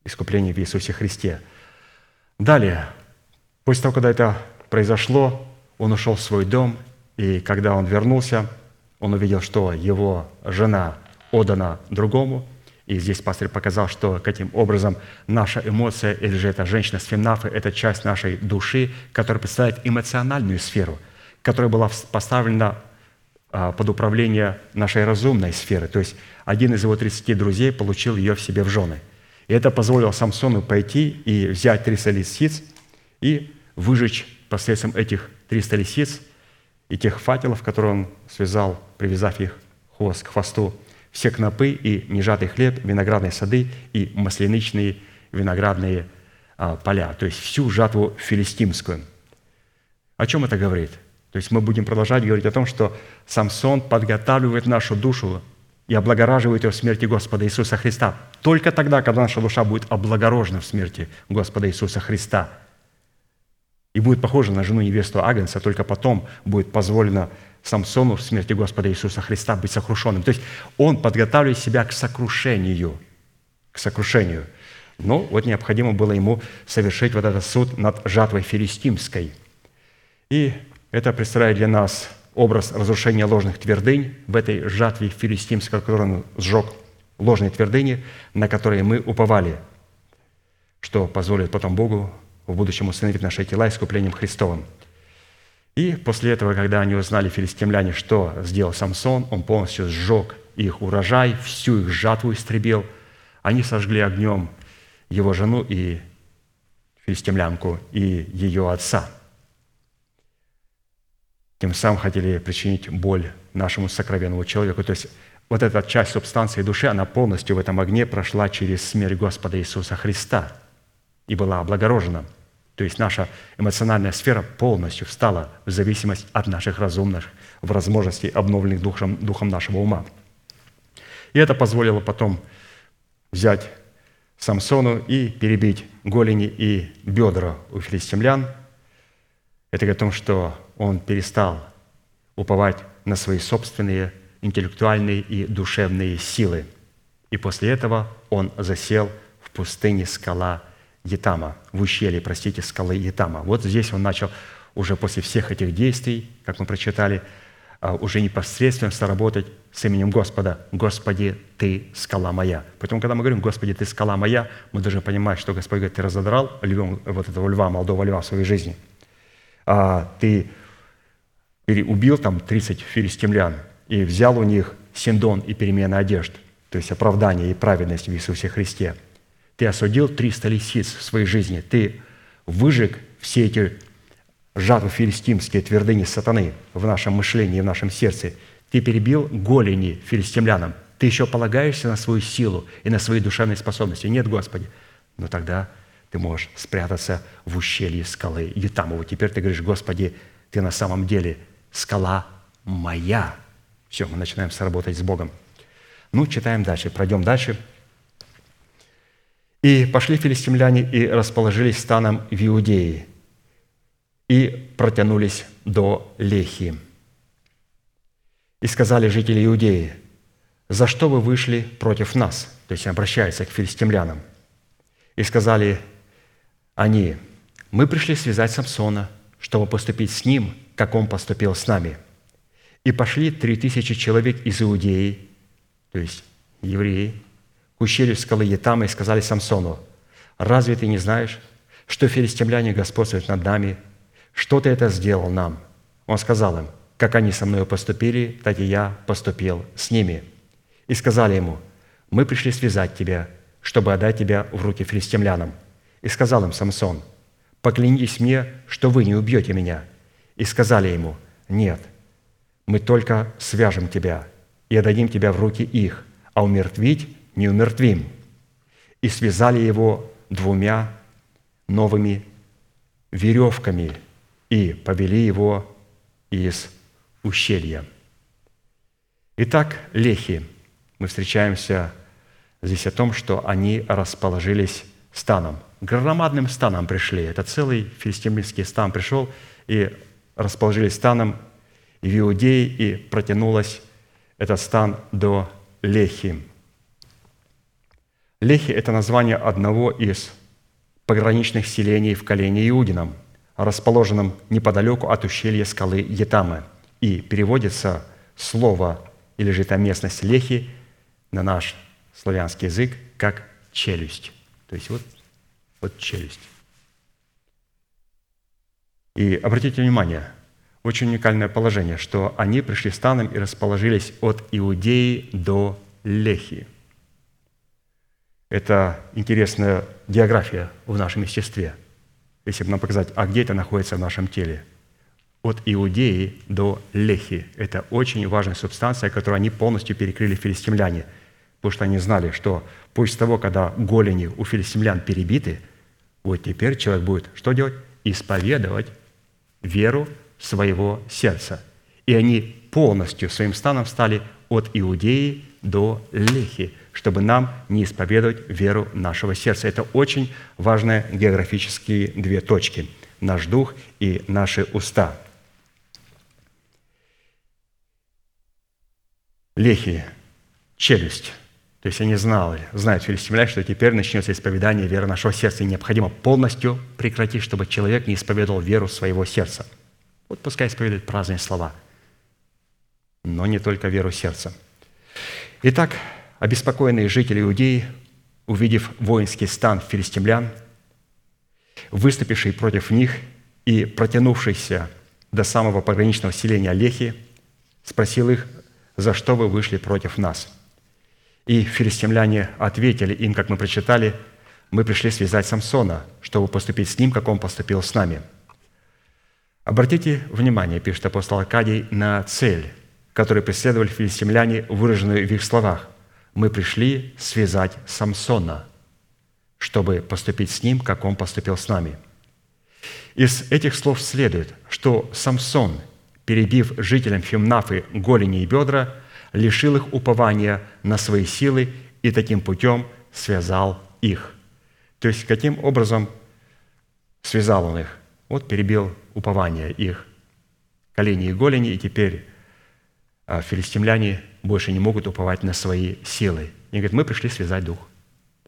Искупление в Иисусе Христе. Далее, после того, когда это произошло, он ушел в свой дом, и когда он вернулся, он увидел, что его жена отдана другому – и здесь пастор показал, что каким образом наша эмоция, или же эта женщина с фемнафы, это часть нашей души, которая представляет эмоциональную сферу, которая была поставлена а, под управление нашей разумной сферы. То есть один из его 30 друзей получил ее в себе в жены. И это позволило Самсону пойти и взять 300 лисиц и выжечь посредством этих 300 лисиц и тех факелов, которые он связал, привязав их хвост к хвосту, все кнопы и нежатый хлеб, виноградные сады и масляничные виноградные а, поля, то есть всю жатву филистимскую. О чем это говорит? То есть мы будем продолжать говорить о том, что Самсон подготавливает нашу душу и облагораживает ее в смерти Господа Иисуса Христа. Только тогда, когда наша душа будет облагорожена в смерти Господа Иисуса Христа и будет похожа на жену невесту Агнца, только потом будет позволено Самсону в смерти Господа Иисуса Христа быть сокрушенным. То есть он подготавливает себя к сокрушению, к сокрушению. Но вот необходимо было ему совершить вот этот суд над жатвой филистимской. И это представляет для нас образ разрушения ложных твердынь в этой жатве филистимской, которую он сжег ложные твердыни, на которые мы уповали, что позволит потом Богу в будущем установить наши тела искуплением Христовым – и после этого, когда они узнали, филистимляне, что сделал Самсон, он полностью сжег их урожай, всю их жатву истребил. Они сожгли огнем его жену и филистимлянку и ее отца. Тем самым хотели причинить боль нашему сокровенному человеку. То есть вот эта часть субстанции души, она полностью в этом огне прошла через смерть Господа Иисуса Христа и была облагорожена. То есть наша эмоциональная сфера полностью встала в зависимость от наших разумных возможностей, обновленных духом, духом нашего ума. И это позволило потом взять Самсону и перебить голени и бедра у филистимлян. Это говорит о том, что он перестал уповать на свои собственные интеллектуальные и душевные силы. И после этого он засел в пустыне скала Етама, в ущелье, простите, скалы Етама. Вот здесь он начал уже после всех этих действий, как мы прочитали, а, уже непосредственно сработать с именем Господа. «Господи, Ты скала моя». Поэтому, когда мы говорим «Господи, Ты скала моя», мы должны понимать, что Господь говорит, Ты разодрал львом, вот этого льва, молодого льва в своей жизни. А, ты убил там 30 филистимлян и взял у них синдон и перемена одежд, то есть оправдание и праведность в Иисусе Христе. Ты осудил 300 лисиц в своей жизни. Ты выжег все эти жатвы филистимские твердыни сатаны в нашем мышлении, в нашем сердце. Ты перебил голени филистимлянам. Ты еще полагаешься на свою силу и на свои душевные способности. Нет, Господи. Но тогда ты можешь спрятаться в ущелье скалы Ютамова. Теперь ты говоришь, Господи, ты на самом деле скала моя. Все, мы начинаем сработать с Богом. Ну, читаем дальше, пройдем дальше. «И пошли филистимляне и расположились станом в Иудее, и протянулись до Лехи. И сказали жители Иудеи, «За что вы вышли против нас?» То есть обращаются к филистимлянам. И сказали они, «Мы пришли связать Самсона, чтобы поступить с ним, как он поступил с нами». И пошли три тысячи человек из Иудеи, то есть евреи, к ущелью скалы Етама и сказали Самсону, «Разве ты не знаешь, что филистимляне господствуют над нами – что ты это сделал нам?» Он сказал им, «Как они со мной поступили, так и я поступил с ними». И сказали ему, «Мы пришли связать тебя, чтобы отдать тебя в руки филистимлянам». И сказал им Самсон, «Поклянитесь мне, что вы не убьете меня». И сказали ему, «Нет, мы только свяжем тебя и отдадим тебя в руки их, а умертвить не умертвим». И связали его двумя новыми веревками – и повели его из ущелья. Итак, лехи. Мы встречаемся здесь о том, что они расположились станом. Громадным станом пришли. Это целый филистимский стан пришел и расположились станом в Иудее, и протянулось этот стан до Лехи. Лехи – это название одного из пограничных селений в колене Иудином – расположенном неподалеку от ущелья скалы Етамы. И переводится слово или же эта местность Лехи на наш славянский язык как челюсть. То есть вот, вот челюсть. И обратите внимание, очень уникальное положение, что они пришли станом и расположились от Иудеи до Лехи. Это интересная география в нашем естестве – если бы нам показать, а где это находится в нашем теле. От Иудеи до Лехи. Это очень важная субстанция, которую они полностью перекрыли филистимляне, потому что они знали, что после того, когда голени у филистимлян перебиты, вот теперь человек будет что делать? Исповедовать веру своего сердца. И они полностью своим станом стали от Иудеи до Лехи – чтобы нам не исповедовать веру нашего сердца. Это очень важные географические две точки – наш дух и наши уста. Лехи – челюсть. То есть они знали, знают филистимляне, что теперь начнется исповедание веры нашего сердца, и необходимо полностью прекратить, чтобы человек не исповедовал веру своего сердца. Вот пускай исповедует праздные слова, но не только веру сердца. Итак, Обеспокоенные жители Иудеи, увидев воинский стан филистимлян, выступивший против них и протянувшийся до самого пограничного селения Лехи, спросил их, за что вы вышли против нас? И филистимляне ответили им, как мы прочитали, мы пришли связать Самсона, чтобы поступить с ним, как он поступил с нами». Обратите внимание, пишет апостол Акадий, на цель, которую преследовали филистимляне, выраженную в их словах. «Мы пришли связать Самсона, чтобы поступить с ним, как он поступил с нами». Из этих слов следует, что Самсон, перебив жителям Фимнафы голени и бедра, лишил их упования на свои силы и таким путем связал их. То есть, каким образом связал он их? Вот перебил упование их колени и голени, и теперь филистимляне больше не могут уповать на свои силы. И говорит, мы пришли связать дух.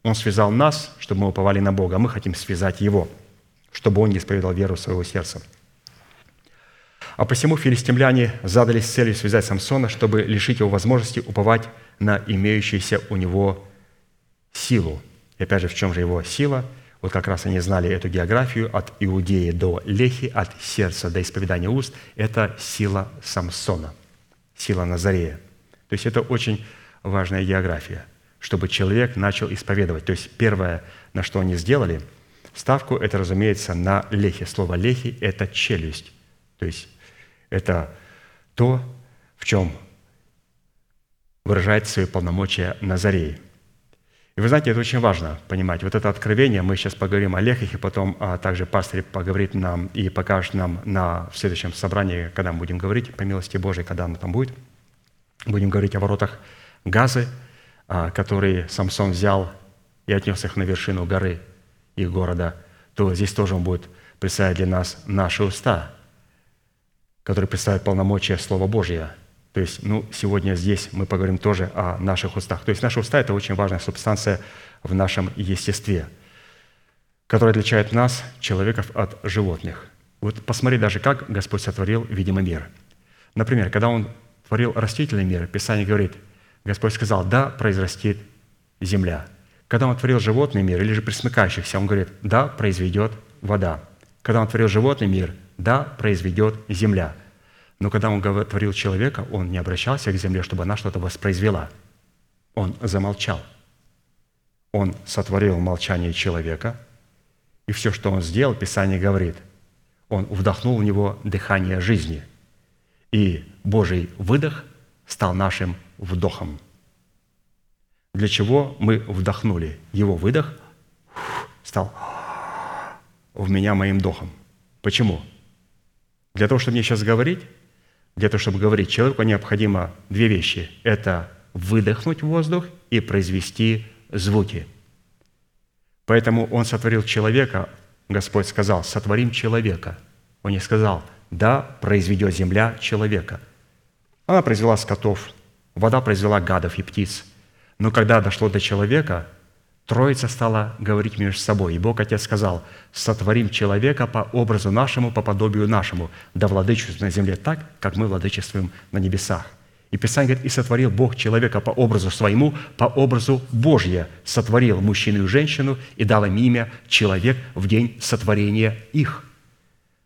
Он связал нас, чтобы мы уповали на Бога, а мы хотим связать Его, чтобы Он не исповедал веру своего сердца. А посему филистимляне задались целью связать Самсона, чтобы лишить его возможности уповать на имеющуюся у него силу. И опять же, в чем же его сила? Вот как раз они знали эту географию от Иудеи до Лехи, от сердца до исповедания уст. Это сила Самсона, сила Назарея. То есть это очень важная география, чтобы человек начал исповедовать. То есть первое, на что они сделали, ставку, это, разумеется, на лехи. Слово лехи – это челюсть. То есть это то, в чем выражает свои полномочия Назарей. И вы знаете, это очень важно понимать. Вот это откровение, мы сейчас поговорим о лехах, и потом а, также пастырь поговорит нам и покажет нам на, следующем собрании, когда мы будем говорить, по милости Божией, когда оно там будет. Будем говорить о воротах Газы, а, которые Самсон взял и отнес их на вершину горы их города, то здесь тоже он будет представлять для нас наши уста – который представляет полномочия Слова Божьего. То есть, ну, сегодня здесь мы поговорим тоже о наших устах. То есть наши уста – это очень важная субстанция в нашем естестве, которая отличает нас, человеков, от животных. Вот посмотри даже, как Господь сотворил видимый мир. Например, когда Он творил растительный мир, Писание говорит, Господь сказал, да, произрастет земля. Когда Он творил животный мир или же присмыкающихся, Он говорит, да, произведет вода. Когда Он творил животный мир – да, произведет земля. Но когда он творил человека, он не обращался к земле, чтобы она что-то воспроизвела. Он замолчал. Он сотворил молчание человека, и все, что он сделал, Писание говорит, он вдохнул в него дыхание жизни. И Божий выдох стал нашим вдохом. Для чего мы вдохнули? Его выдох стал в меня моим духом. Почему? Для того, чтобы мне сейчас говорить, для того, чтобы говорить, человеку необходимо две вещи. Это выдохнуть воздух и произвести звуки. Поэтому Он сотворил человека, Господь сказал, сотворим человека. Он не сказал, да, произведет земля человека. Она произвела скотов, вода произвела гадов и птиц. Но когда дошло до человека – Троица стала говорить между собой, и Бог Отец сказал, «Сотворим человека по образу нашему, по подобию нашему, да владычествует на земле так, как мы владычествуем на небесах». И Писание говорит, «И сотворил Бог человека по образу своему, по образу Божье, сотворил мужчину и женщину, и дал им имя человек в день сотворения их».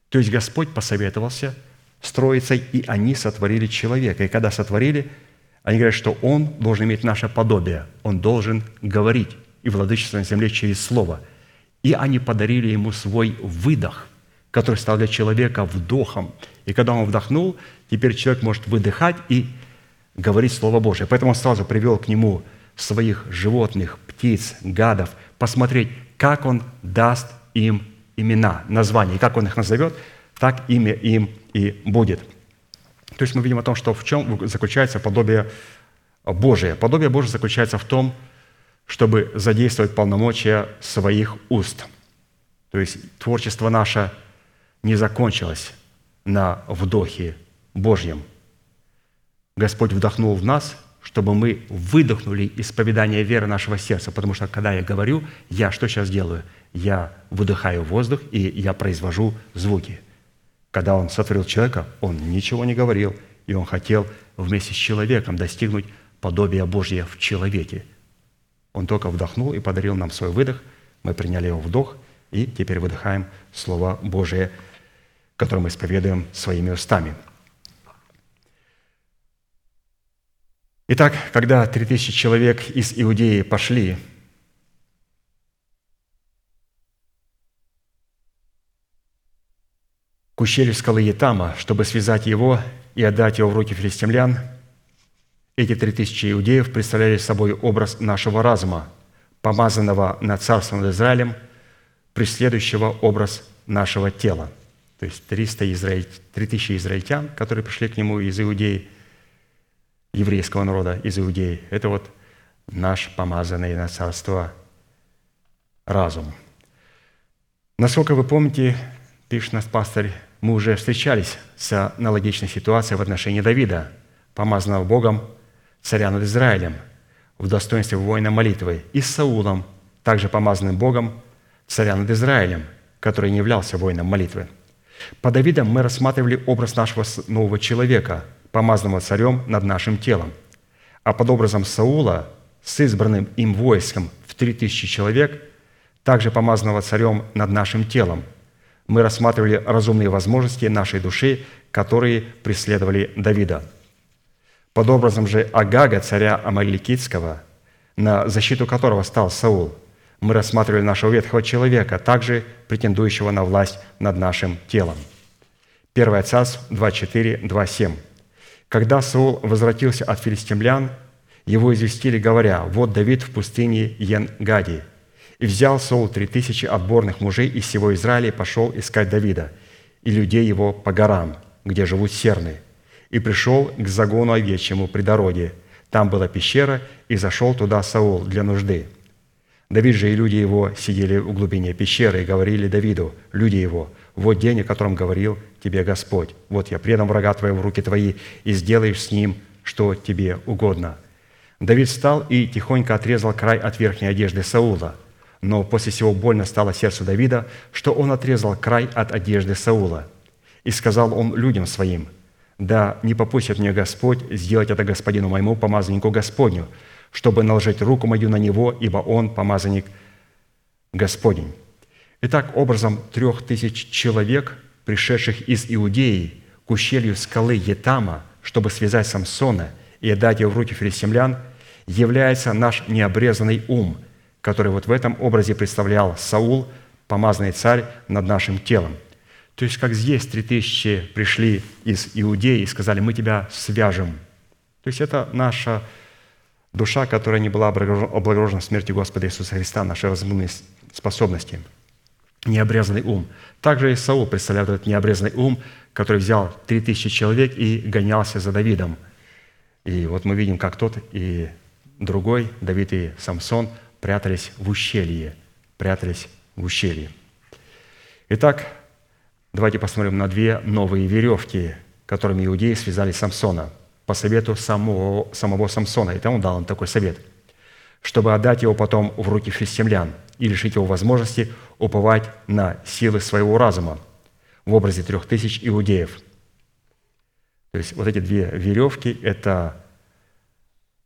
То есть Господь посоветовался с Троицей, и они сотворили человека. И когда сотворили, они говорят, что Он должен иметь наше подобие, Он должен говорить и владычество на земле через Слово. И они подарили ему свой выдох, который стал для человека вдохом. И когда он вдохнул, теперь человек может выдыхать и говорить Слово Божие. Поэтому он сразу привел к нему своих животных, птиц, гадов, посмотреть, как он даст им имена, названия. И как он их назовет, так имя им и будет. То есть мы видим о том, что в чем заключается подобие Божие. Подобие Божие заключается в том, чтобы задействовать полномочия своих уст. То есть творчество наше не закончилось на вдохе Божьем. Господь вдохнул в нас, чтобы мы выдохнули исповедание веры нашего сердца, потому что когда я говорю, я что сейчас делаю? Я выдыхаю воздух, и я произвожу звуки. Когда Он сотворил человека, Он ничего не говорил, и Он хотел вместе с человеком достигнуть подобия Божьего в человеке – он только вдохнул и подарил нам свой выдох. Мы приняли его вдох и теперь выдыхаем Слово Божие, которое мы исповедуем своими устами. Итак, когда 3000 человек из Иудеи пошли к ущелью скалы Етама, чтобы связать его и отдать его в руки филистимлян – эти три тысячи иудеев представляли собой образ нашего разума, помазанного над царством над Израилем, преследующего образ нашего тела. То есть 300 израиль... 3000 израильтян, которые пришли к нему из Иудеи, еврейского народа из Иудеи, это вот наш помазанный на царство разум. Насколько вы помните, пишет нас пастырь, мы уже встречались с аналогичной ситуацией в отношении Давида, помазанного Богом царя над Израилем, в достоинстве воина молитвы, и с Саулом, также помазанным Богом царя над Израилем, который не являлся воином молитвы. По Давидам мы рассматривали образ нашего нового человека, помазанного царем над нашим телом. А под образом Саула с избранным им войском в три тысячи человек, также помазанного царем над нашим телом, мы рассматривали разумные возможности нашей души, которые преследовали Давида – под образом же Агага, царя Амаликитского, на защиту которого стал Саул, мы рассматривали нашего ветхого человека, также претендующего на власть над нашим телом. 1 Царств 2.4, 2.7. Когда Саул возвратился от филистимлян, его известили, говоря, «Вот Давид в пустыне Ен-Гади». И взял Саул три тысячи отборных мужей из всего Израиля и пошел искать Давида и людей его по горам, где живут серны – и пришел к загону овечьему при дороге. Там была пещера, и зашел туда Саул для нужды. Давид же и люди его сидели в глубине пещеры и говорили Давиду, люди его, вот день, о котором говорил тебе Господь. Вот я предам врага твоего в руки твои, и сделаешь с ним, что тебе угодно». Давид встал и тихонько отрезал край от верхней одежды Саула. Но после всего больно стало сердцу Давида, что он отрезал край от одежды Саула. И сказал он людям своим – да не попустит мне Господь сделать это господину моему, помазаннику Господню, чтобы наложить руку мою на него, ибо он помазанник Господень». Итак, образом трех тысяч человек, пришедших из Иудеи к ущелью скалы Етама, чтобы связать Самсона и отдать его в руки филистимлян, является наш необрезанный ум, который вот в этом образе представлял Саул, помазанный царь над нашим телом – то есть, как здесь три тысячи пришли из Иудеи и сказали, мы тебя свяжем. То есть, это наша душа, которая не была облагорожена смертью Господа Иисуса Христа, наши разумные способности, необрезанный ум. Также и Саул представляет этот необрезанный ум, который взял три тысячи человек и гонялся за Давидом. И вот мы видим, как тот и другой, Давид и Самсон, прятались в ущелье, прятались в ущелье. Итак, Давайте посмотрим на две новые веревки, которыми иудеи связали Самсона по совету самого, самого Самсона. Это он дал им такой совет, чтобы отдать его потом в руки филистимлян и лишить его возможности уповать на силы своего разума в образе трех тысяч иудеев. То есть вот эти две веревки – это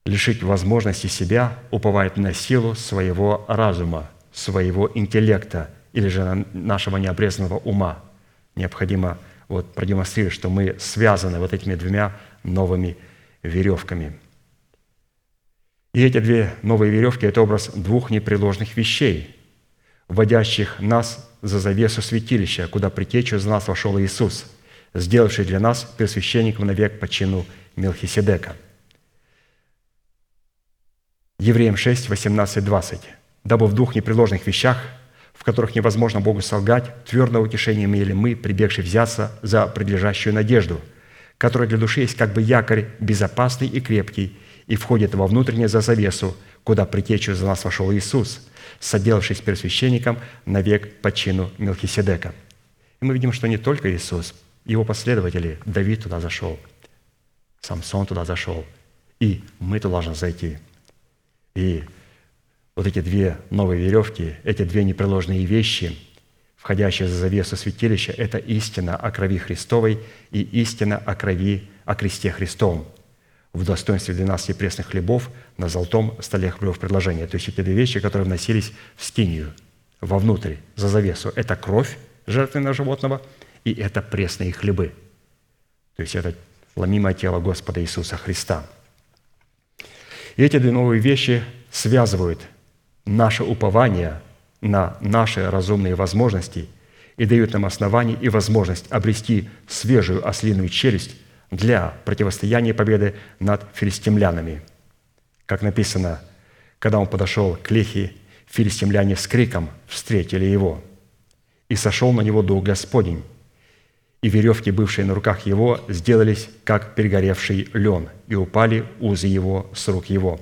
лишить возможности себя уповать на силу своего разума, своего интеллекта или же нашего необрезанного ума – необходимо вот продемонстрировать, что мы связаны вот этими двумя новыми веревками. И эти две новые веревки – это образ двух непреложных вещей, вводящих нас за завесу святилища, куда притечью из нас вошел Иисус, сделавший для нас пресвященником навек по чину Мелхиседека. Евреям 6, 18, 20. «Дабы в двух непреложных вещах – в которых невозможно Богу солгать, твердое утешение имели мы, прибегшие взяться за предлежащую надежду, которая для души есть как бы якорь безопасный и крепкий, и входит во внутреннее за завесу, куда притечью за нас вошел Иисус, соделавшись первосвященником навек по чину Мелхиседека. И мы видим, что не только Иисус, его последователи, Давид туда зашел, Самсон туда зашел, и мы туда должны зайти. И вот эти две новые веревки, эти две непреложные вещи, входящие за завесу святилища, это истина о крови Христовой и истина о крови, о кресте Христовом в достоинстве 12 пресных хлебов на золотом столе хлебов предложения. То есть эти две вещи, которые вносились в скинию, вовнутрь, за завесу. Это кровь жертвенного животного и это пресные хлебы. То есть это ломимое тело Господа Иисуса Христа. И эти две новые вещи связывают наше упование на наши разумные возможности и дают нам основание и возможность обрести свежую ослиную челюсть для противостояния победы над филистимлянами. Как написано, когда он подошел к Лехе, филистимляне с криком встретили его. И сошел на него дух Господень, и веревки, бывшие на руках его, сделались, как перегоревший лен, и упали узы его с рук его.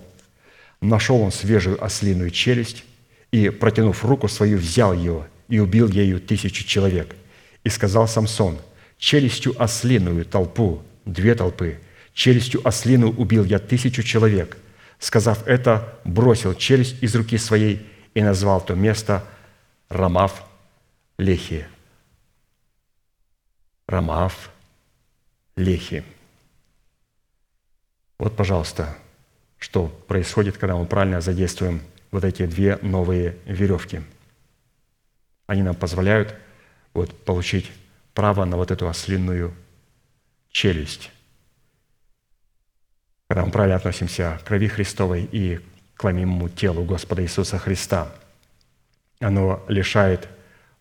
Нашел он свежую ослиную челюсть, и, протянув руку свою, взял ее и убил ею тысячу человек. И сказал Самсон, челюстью ослиную толпу, две толпы, челюстью ослиную убил я тысячу человек. Сказав это, бросил челюсть из руки своей и назвал то место Рамав Лехи. Рамав Лехи. Вот, пожалуйста, что происходит, когда мы правильно задействуем вот эти две новые веревки. Они нам позволяют вот, получить право на вот эту ослинную челюсть. Когда мы правильно относимся к крови Христовой и к ломимому телу Господа Иисуса Христа, оно лишает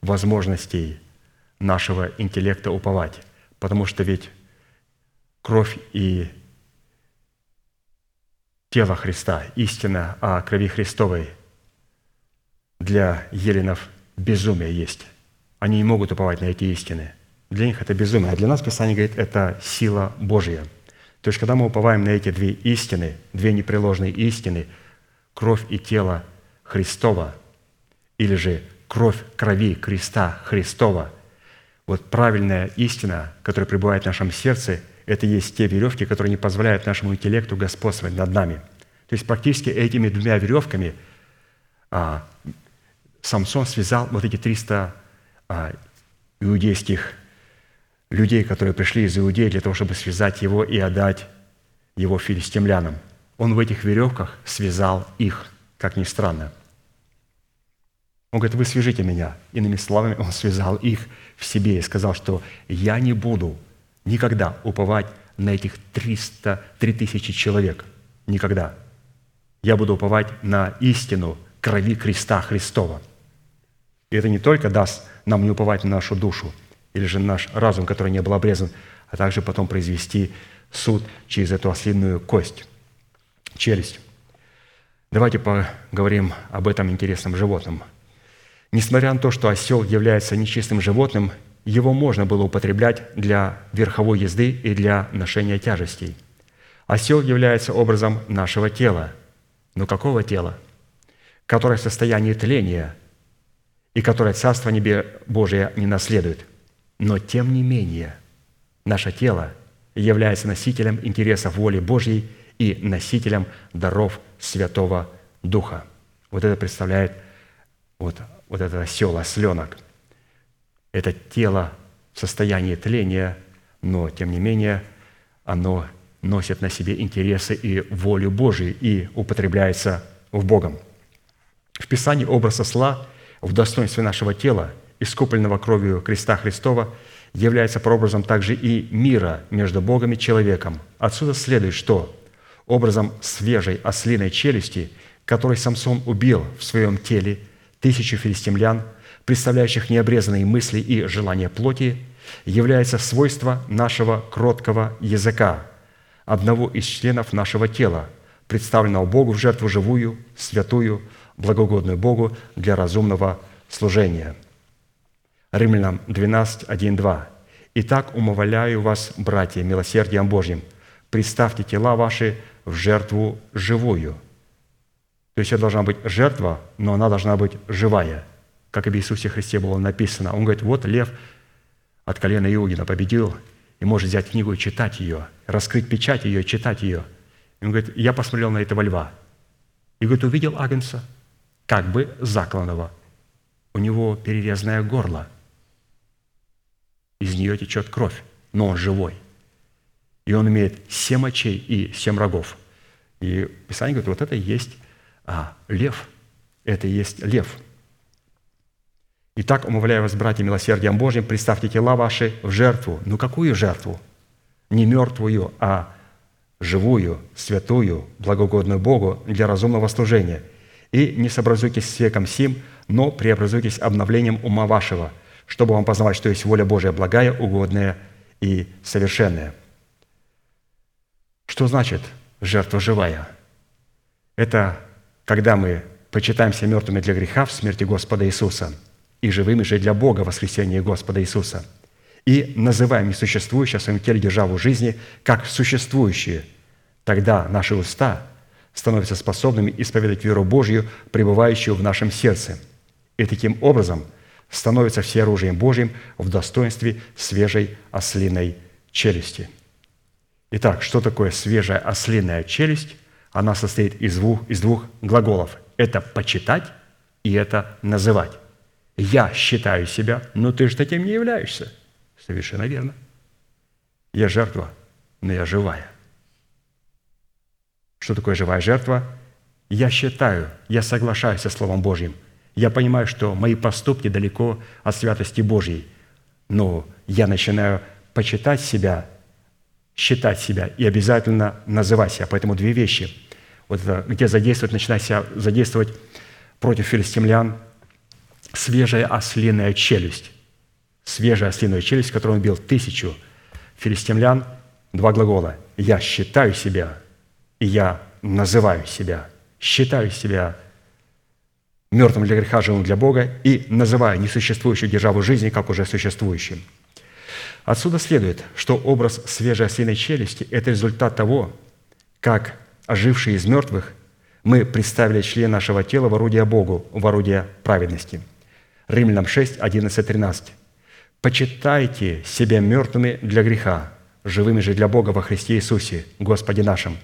возможностей нашего интеллекта уповать, потому что ведь кровь и тело Христа, истина о крови Христовой для еленов безумие есть. Они не могут уповать на эти истины. Для них это безумие, а для нас Писание говорит, это сила Божья. То есть, когда мы уповаем на эти две истины, две непреложные истины, кровь и тело Христова, или же кровь крови креста Христова, вот правильная истина, которая пребывает в нашем сердце – это есть те веревки, которые не позволяют нашему интеллекту господствовать над нами. То есть практически этими двумя веревками а, Самсон связал вот эти 300 а, иудейских людей, которые пришли из Иудеи для того, чтобы связать его и отдать его филистимлянам. Он в этих веревках связал их, как ни странно. Он говорит, вы свяжите меня. Иными словами, он связал их в себе и сказал, что я не буду никогда уповать на этих 300, 3000 человек. Никогда. Я буду уповать на истину крови креста Христова. И это не только даст нам не уповать на нашу душу или же наш разум, который не был обрезан, а также потом произвести суд через эту ослинную кость, челюсть. Давайте поговорим об этом интересном животном. Несмотря на то, что осел является нечистым животным, его можно было употреблять для верховой езды и для ношения тяжестей. Осел является образом нашего тела. Но какого тела? Которое в состоянии тления и которое Царство Небе Божие не наследует. Но тем не менее, наше тело является носителем интересов воли Божьей и носителем даров Святого Духа. Вот это представляет вот, вот этот осел, осленок – это тело в состоянии тления, но, тем не менее, оно носит на себе интересы и волю Божию и употребляется в Богом. В Писании образ осла в достоинстве нашего тела, искупленного кровью креста Христова, является прообразом также и мира между Богом и человеком. Отсюда следует, что образом свежей ослиной челюсти, которой Самсон убил в своем теле тысячу филистимлян – представляющих необрезанные мысли и желания плоти, является свойство нашего кроткого языка, одного из членов нашего тела, представленного Богу в жертву живую, святую, благогодную Богу для разумного служения. Римлянам 12, 1, 2. «Итак, умовляю вас, братья, милосердием Божьим, представьте тела ваши в жертву живую». То есть это должна быть жертва, но она должна быть живая – как об Иисусе Христе было написано. Он говорит, вот лев от колена Иудина победил и может взять книгу и читать ее, раскрыть печать ее читать ее. И он говорит, я посмотрел на этого льва. И говорит, увидел Агнца, как бы закланного. У него перерезанное горло. Из нее течет кровь, но он живой. И он имеет семь очей и семь рогов. И Писание говорит, вот это и есть а, лев. Это и есть лев – Итак, умовляю вас, братья, милосердием Божьим, представьте тела ваши в жертву. Ну какую жертву? Не мертвую, а живую, святую, благогодную Богу для разумного служения. И не сообразуйтесь с веком сим, но преобразуйтесь обновлением ума вашего, чтобы вам познавать, что есть воля Божия, благая, угодная и совершенная». Что значит жертва живая? Это когда мы почитаемся мертвыми для греха в смерти Господа Иисуса и живыми же для Бога в воскресении Господа Иисуса. И называем несуществующее в своем теле державу жизни как существующее. Тогда наши уста становятся способными исповедать веру Божью, пребывающую в нашем сердце. И таким образом становится все оружием Божьим в достоинстве свежей ослиной челюсти. Итак, что такое свежая ослиная челюсть? Она состоит из двух, из двух глаголов. Это «почитать» и это «называть». Я считаю себя, но ты же таким не являешься. Совершенно верно. Я жертва, но я живая. Что такое живая жертва? Я считаю, я соглашаюсь со Словом Божьим. Я понимаю, что мои поступки далеко от святости Божьей. Но я начинаю почитать себя, считать себя и обязательно называть себя. Поэтому две вещи. Вот это, где задействовать, начинать себя задействовать против филистимлян – свежая ослиная челюсть. Свежая ослиная челюсть, которую он бил тысячу филистимлян, два глагола. «Я считаю себя» и «я называю себя». Считаю себя мертвым для греха, живым для Бога и называю несуществующую державу жизни как уже существующим. Отсюда следует, что образ свежей ослиной челюсти – это результат того, как ожившие из мертвых мы представили член нашего тела в орудие Богу, в орудие праведности – Римлянам 6, 11, 13. «Почитайте себя мертвыми для греха, живыми же для Бога во Христе Иисусе, Господе нашим.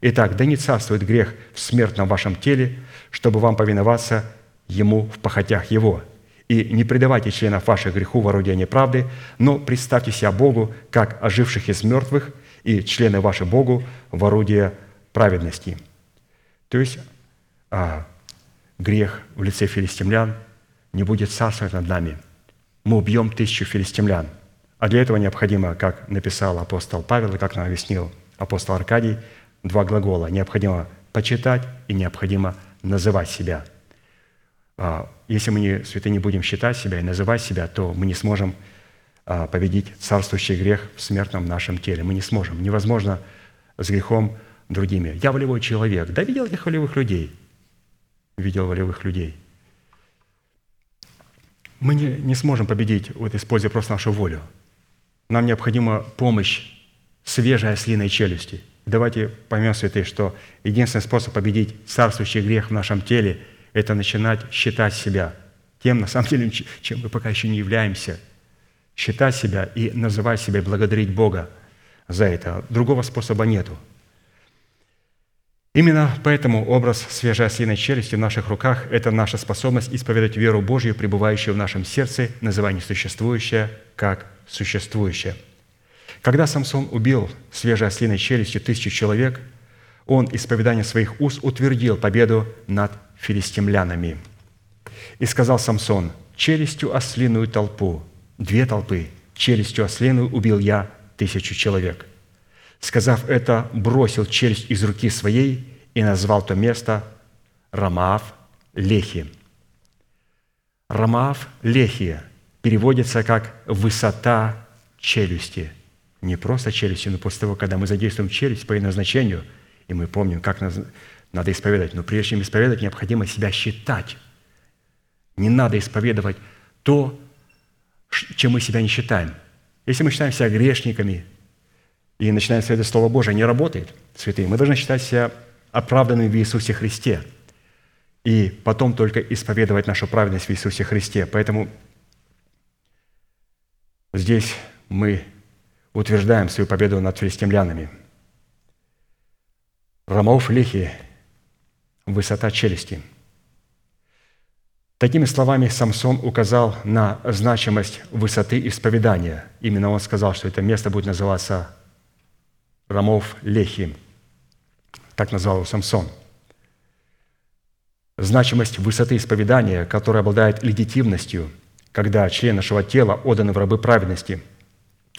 Итак, да не царствует грех в смертном вашем теле, чтобы вам повиноваться Ему в похотях Его. И не предавайте членов ваших греху в орудие неправды, но представьте себя Богу, как оживших из мертвых, и члены ваши Богу в орудие праведности». То есть а, грех в лице филистимлян – не будет царствовать над нами. Мы убьем тысячу филистимлян. А для этого необходимо, как написал апостол Павел и как нам объяснил апостол Аркадий, два глагола. Необходимо почитать и необходимо называть себя. А, если мы святые не будем считать себя и называть себя, то мы не сможем а, победить царствующий грех в смертном нашем теле. Мы не сможем. Невозможно с грехом другими. Я волевой человек. Да, видел этих волевых людей. Видел волевых людей – мы не, не сможем победить, вот, используя просто нашу волю. Нам необходима помощь свежей ослиной челюсти. Давайте поймем, святые, что единственный способ победить царствующий грех в нашем теле – это начинать считать себя тем, на самом деле, чем мы пока еще не являемся. Считать себя и называть себя, благодарить Бога за это. Другого способа нету – Именно поэтому образ свежей ослиной челюсти в наших руках – это наша способность исповедать веру Божью, пребывающую в нашем сердце, называя несуществующее как существующее. Когда Самсон убил свежей ослиной челюстью тысячу человек, он исповеданием своих уст утвердил победу над филистимлянами. И сказал Самсон, «Челюстью ослиную толпу, две толпы, челюстью ослиную убил я тысячу человек». Сказав это, бросил челюсть из руки своей и назвал то место Рамаав Лехи. Рамаав Лехи переводится как «высота челюсти». Не просто челюсти, но после того, когда мы задействуем челюсть по ее назначению, и мы помним, как надо исповедовать, но прежде чем исповедовать, необходимо себя считать. Не надо исповедовать то, чем мы себя не считаем. Если мы считаем себя грешниками, и начинаем следовать Слово Божие, не работает, святые. Мы должны считать себя оправданными в Иисусе Христе. И потом только исповедовать нашу праведность в Иисусе Христе. Поэтому здесь мы утверждаем свою победу над филистимлянами. Рамауф лихи – высота челюсти. Такими словами Самсон указал на значимость высоты исповедания. Именно он сказал, что это место будет называться Рамов Лехи. Так назвал его Самсон. Значимость высоты исповедания, которая обладает легитимностью, когда член нашего тела отданы в рабы праведности,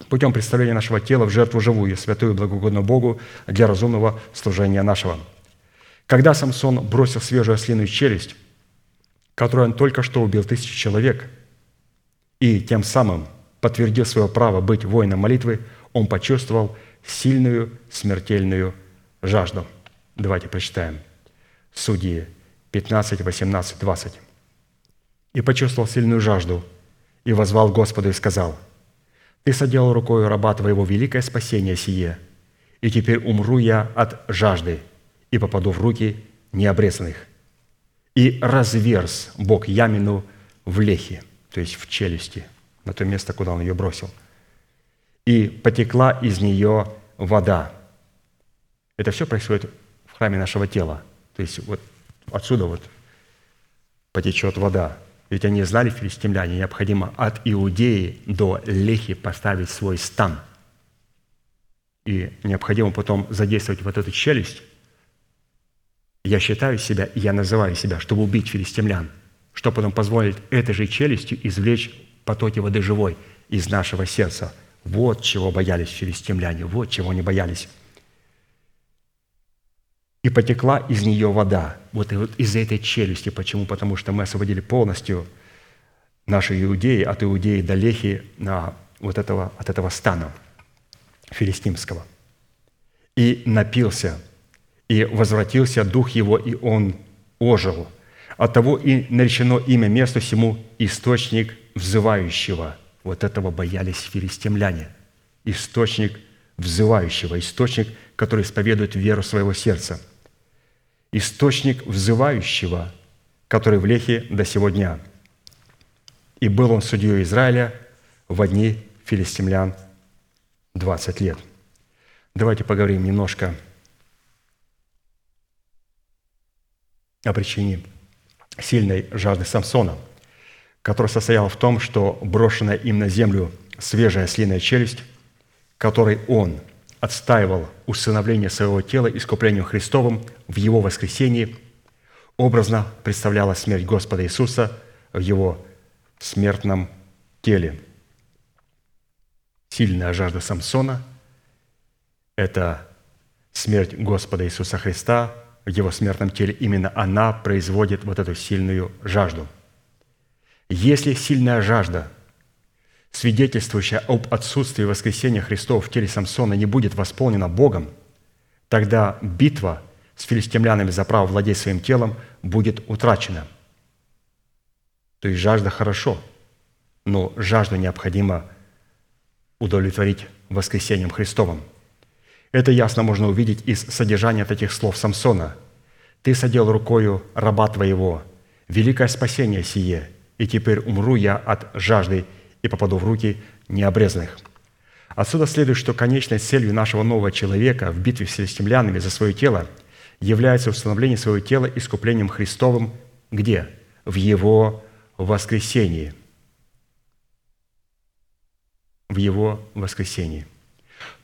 путем представления нашего тела в жертву живую, святую и благоугодную Богу для разумного служения нашего. Когда Самсон бросил свежую ослиную челюсть, которую он только что убил тысячи человек, и тем самым подтвердил свое право быть воином молитвы, он почувствовал сильную смертельную жажду. Давайте прочитаем. Судьи 15, 18, 20. «И почувствовал сильную жажду, и возвал Господу и сказал, «Ты соделал рукою раба твоего великое спасение сие, и теперь умру я от жажды и попаду в руки необрезанных. И разверз Бог ямину в лехе, то есть в челюсти, на то место, куда он ее бросил. И потекла из нее вода. Это все происходит храме нашего тела. То есть вот отсюда вот потечет вода. Ведь они знали, филистимляне, необходимо от Иудеи до Лехи поставить свой стан. И необходимо потом задействовать вот эту челюсть. Я считаю себя, я называю себя, чтобы убить филистимлян, что потом позволит этой же челюстью извлечь потоки воды живой из нашего сердца. Вот чего боялись филистимляне, вот чего они боялись. И потекла из нее вода. Вот, и вот из этой челюсти. Почему? Потому что мы освободили полностью наши иудеи от иудеи до Лехи на вот этого, от этого стана филистимского. И напился, и возвратился дух его, и он ожил. От того и наречено имя месту сему источник взывающего. Вот этого боялись филистимляне. Источник взывающего, источник, который исповедует веру своего сердца. Источник взывающего, который в Лехе до сего дня. И был он судьей Израиля в дни филистимлян 20 лет. Давайте поговорим немножко о причине сильной жажды Самсона, которая состояла в том, что брошенная им на землю свежая слиная челюсть, которой он отстаивал усыновление своего тела искуплением Христовым в его воскресении, образно представляла смерть Господа Иисуса в его смертном теле. Сильная жажда Самсона – это смерть Господа Иисуса Христа в его смертном теле. Именно она производит вот эту сильную жажду. Если сильная жажда, свидетельствующая об отсутствии воскресения Христова в теле Самсона, не будет восполнена Богом, тогда битва с филистимлянами за право владеть своим телом будет утрачена. То есть жажда хорошо, но жажду необходимо удовлетворить воскресением Христовым – это ясно можно увидеть из содержания таких слов Самсона. «Ты садил рукою раба твоего, великое спасение сие, и теперь умру я от жажды и попаду в руки необрезанных». Отсюда следует, что конечной целью нашего нового человека в битве с филистимлянами за свое тело является установление своего тела искуплением Христовым где? В Его воскресении. В Его воскресении.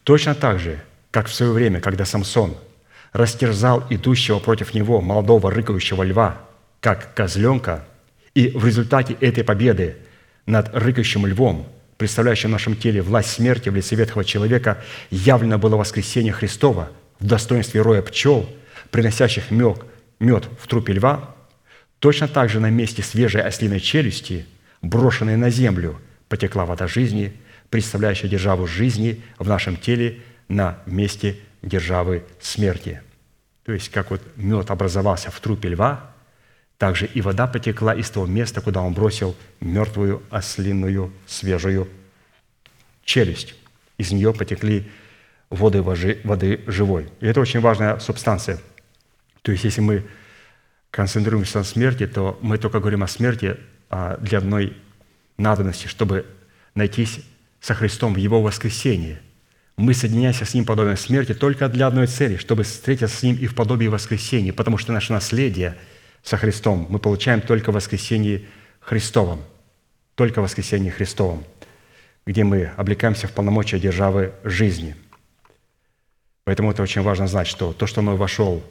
Точно так же – как в свое время, когда Самсон растерзал идущего против него молодого рыкающего льва, как козленка, и в результате этой победы над рыкающим львом, представляющим в нашем теле власть смерти в лице ветхого человека, явлено было воскресение Христова в достоинстве роя пчел, приносящих мед, мед в трупе льва, точно так же на месте свежей ослиной челюсти, брошенной на землю, потекла вода жизни, представляющая державу жизни в нашем теле – на месте державы смерти. То есть, как вот мед образовался в трупе льва, так же и вода потекла из того места, куда он бросил мертвую ослиную свежую челюсть. Из нее потекли воды, воды живой. И это очень важная субстанция. То есть, если мы концентрируемся на смерти, то мы только говорим о смерти а, для одной надобности, чтобы найтись со Христом в Его воскресении – мы соединяемся с Ним подобием смерти только для одной цели, чтобы встретиться с Ним и в подобии воскресения, потому что наше наследие со Христом мы получаем только в воскресении Христовом, только в воскресении Христовом, где мы облекаемся в полномочия державы жизни. Поэтому это очень важно знать, что то, что он вошел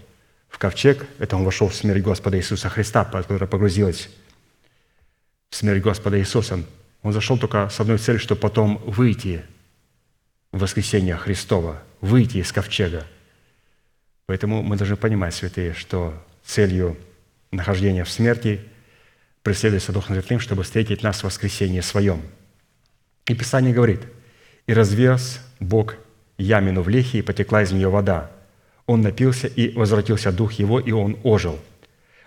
в ковчег, это он вошел в смерть Господа Иисуса Христа, которая погрузилась в смерть Господа Иисуса. Он зашел только с одной целью, чтобы потом выйти – воскресения Христова, выйти из ковчега. Поэтому мы должны понимать, святые, что целью нахождения в смерти преследуется Духом Святым, чтобы встретить нас в воскресенье Своем. И Писание говорит, «И разверз Бог ямину в лехе, и потекла из нее вода. Он напился, и возвратился дух его, и он ожил.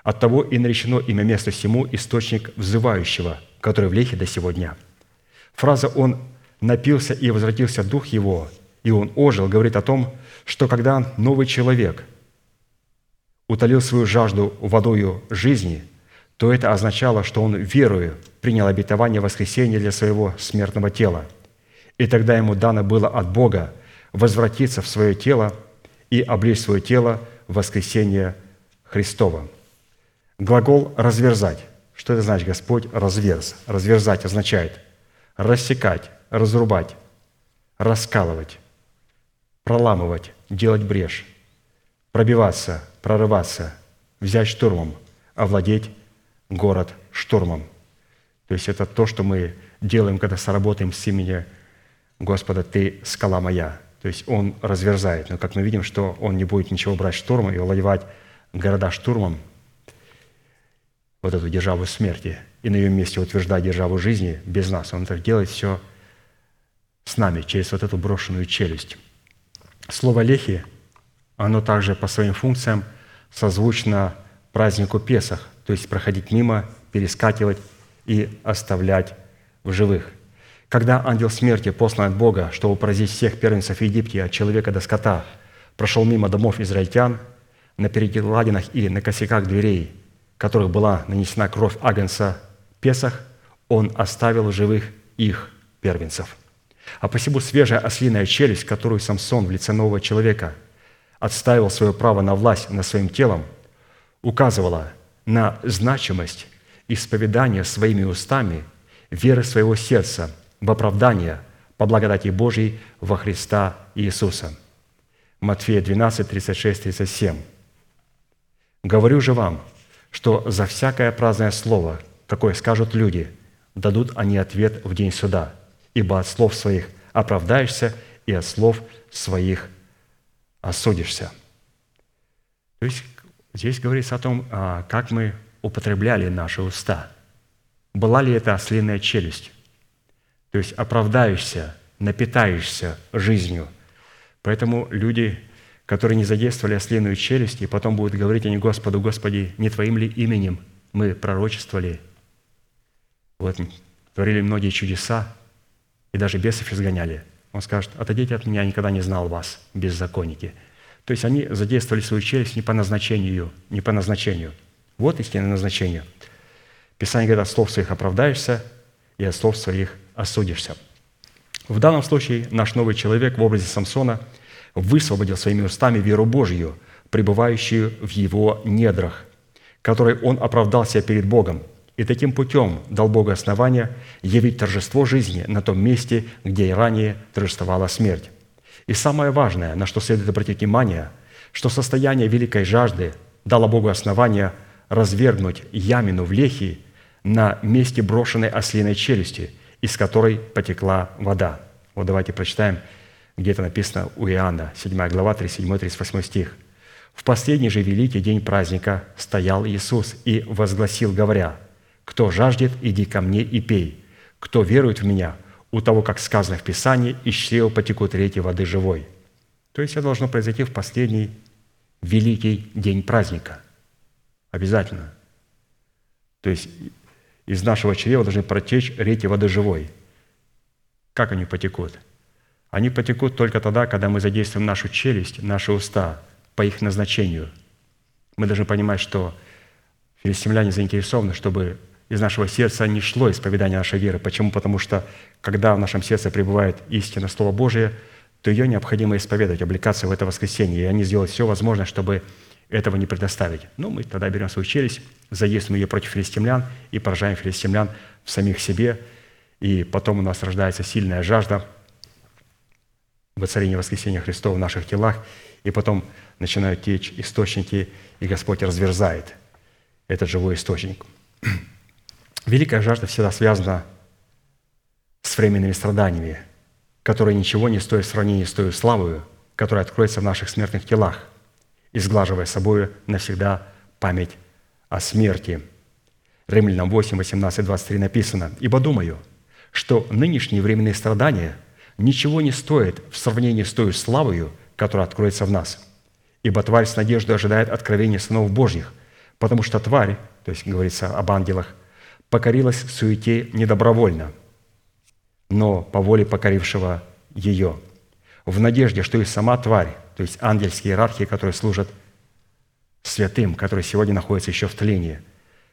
От того и наречено имя месту всему источник взывающего, который в лехе до сего дня». Фраза «он напился, и возвратился дух его, и он ожил» говорит о том, что когда новый человек утолил свою жажду водою жизни, то это означало, что он верою принял обетование воскресения для своего смертного тела. И тогда ему дано было от Бога возвратиться в свое тело и облечь свое тело в воскресение Христова. Глагол «разверзать». Что это значит, Господь разверз? Разверзать означает рассекать, разрубать, раскалывать, проламывать, делать брешь, пробиваться, прорываться, взять штурмом, овладеть город штурмом. То есть это то, что мы делаем, когда сработаем с имени Господа «Ты – скала моя». То есть Он разверзает. Но как мы видим, что Он не будет ничего брать штурмом и овладевать города штурмом, вот эту державу смерти, и на ее месте утверждать державу жизни без нас. Он так делает все с нами, через вот эту брошенную челюсть. Слово «лехи», оно также по своим функциям созвучно празднику Песах, то есть проходить мимо, перескакивать и оставлять в живых. Когда ангел смерти, послан от Бога, чтобы поразить всех первенцев Египте, от человека до скота, прошел мимо домов израильтян, на перекладинах и на косяках дверей, которых была нанесена кровь Агнца Песах, он оставил в живых их первенцев. А посему свежая ослиная челюсть, которую Самсон в лице нового человека отставил свое право на власть над своим телом, указывала на значимость исповедания своими устами веры своего сердца в оправдание по благодати Божьей во Христа Иисуса. Матфея 12, 36, 37. «Говорю же вам, что за всякое праздное слово, какое скажут люди, дадут они ответ в день суда, ибо от слов своих оправдаешься, и от слов своих осудишься». То есть здесь говорится о том, а, как мы употребляли наши уста. Была ли это ослиная челюсть? То есть оправдаешься, напитаешься жизнью. Поэтому люди, которые не задействовали ослиную челюсть, и потом будут говорить они Господу, Господи, не Твоим ли именем мы пророчествовали, вот, творили многие чудеса, и даже бесов изгоняли. Он скажет, отойдите от меня, я никогда не знал вас, беззаконники. То есть они задействовали свою челюсть не по назначению, не по назначению. Вот истинное назначение. Писание говорит, от слов своих оправдаешься, и от слов своих осудишься. В данном случае наш новый человек в образе Самсона высвободил своими устами веру Божью, пребывающую в его недрах, которой он оправдал себя перед Богом, и таким путем дал Богу основание явить торжество жизни на том месте, где и ранее торжествовала смерть. И самое важное, на что следует обратить внимание, что состояние великой жажды дало Богу основание развергнуть ямину в лехи на месте брошенной ослиной челюсти – из которой потекла вода. Вот давайте прочитаем, где это написано у Иоанна, 7 глава, 37-38 стих. «В последний же великий день праздника стоял Иисус и возгласил, говоря, «Кто жаждет, иди ко мне и пей. Кто верует в Меня, у того, как сказано в Писании, из чрева потекут реки воды живой». То есть это должно произойти в последний великий день праздника. Обязательно. То есть из нашего чрева должны протечь реки воды живой. Как они потекут? Они потекут только тогда, когда мы задействуем нашу челюсть, наши уста по их назначению. Мы должны понимать, что филистимляне заинтересованы, чтобы из нашего сердца не шло исповедание нашей веры. Почему? Потому что, когда в нашем сердце пребывает истина Слова Божие, то ее необходимо исповедовать, облекаться в это воскресенье. И они сделают все возможное, чтобы этого не предоставить. Ну, мы тогда берем свою челюсть, задействуем ее против филистимлян и поражаем филистимлян в самих себе, и потом у нас рождается сильная жажда воцарения воскресения Христова в наших телах, и потом начинают течь источники, и Господь разверзает этот живой источник. Великая жажда всегда связана с временными страданиями, которые ничего не стоят в сравнении с той славою, которая откроется в наших смертных телах – изглаживая собою навсегда память о смерти. Римлянам 8, 18, 23 написано, «Ибо думаю, что нынешние временные страдания ничего не стоят в сравнении с той славою, которая откроется в нас. Ибо тварь с надеждой ожидает откровения сынов Божьих, потому что тварь, то есть говорится об ангелах, покорилась суете недобровольно, но по воле покорившего ее, в надежде, что и сама тварь, то есть ангельские иерархии, которые служат святым, которые сегодня находятся еще в тлении,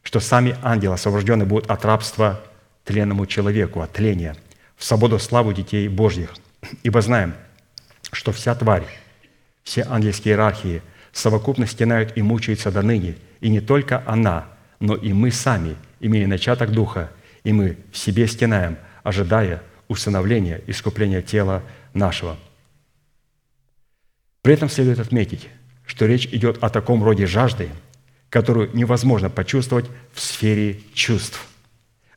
что сами ангелы освобождены будут от рабства тленному человеку, от тления, в свободу славу детей Божьих. Ибо знаем, что вся тварь, все ангельские иерархии совокупно стенают и мучаются до ныне, и не только она, но и мы сами, имея начаток Духа, и мы в себе стенаем, ожидая усыновления, искупления тела нашего. При этом следует отметить, что речь идет о таком роде жажды, которую невозможно почувствовать в сфере чувств,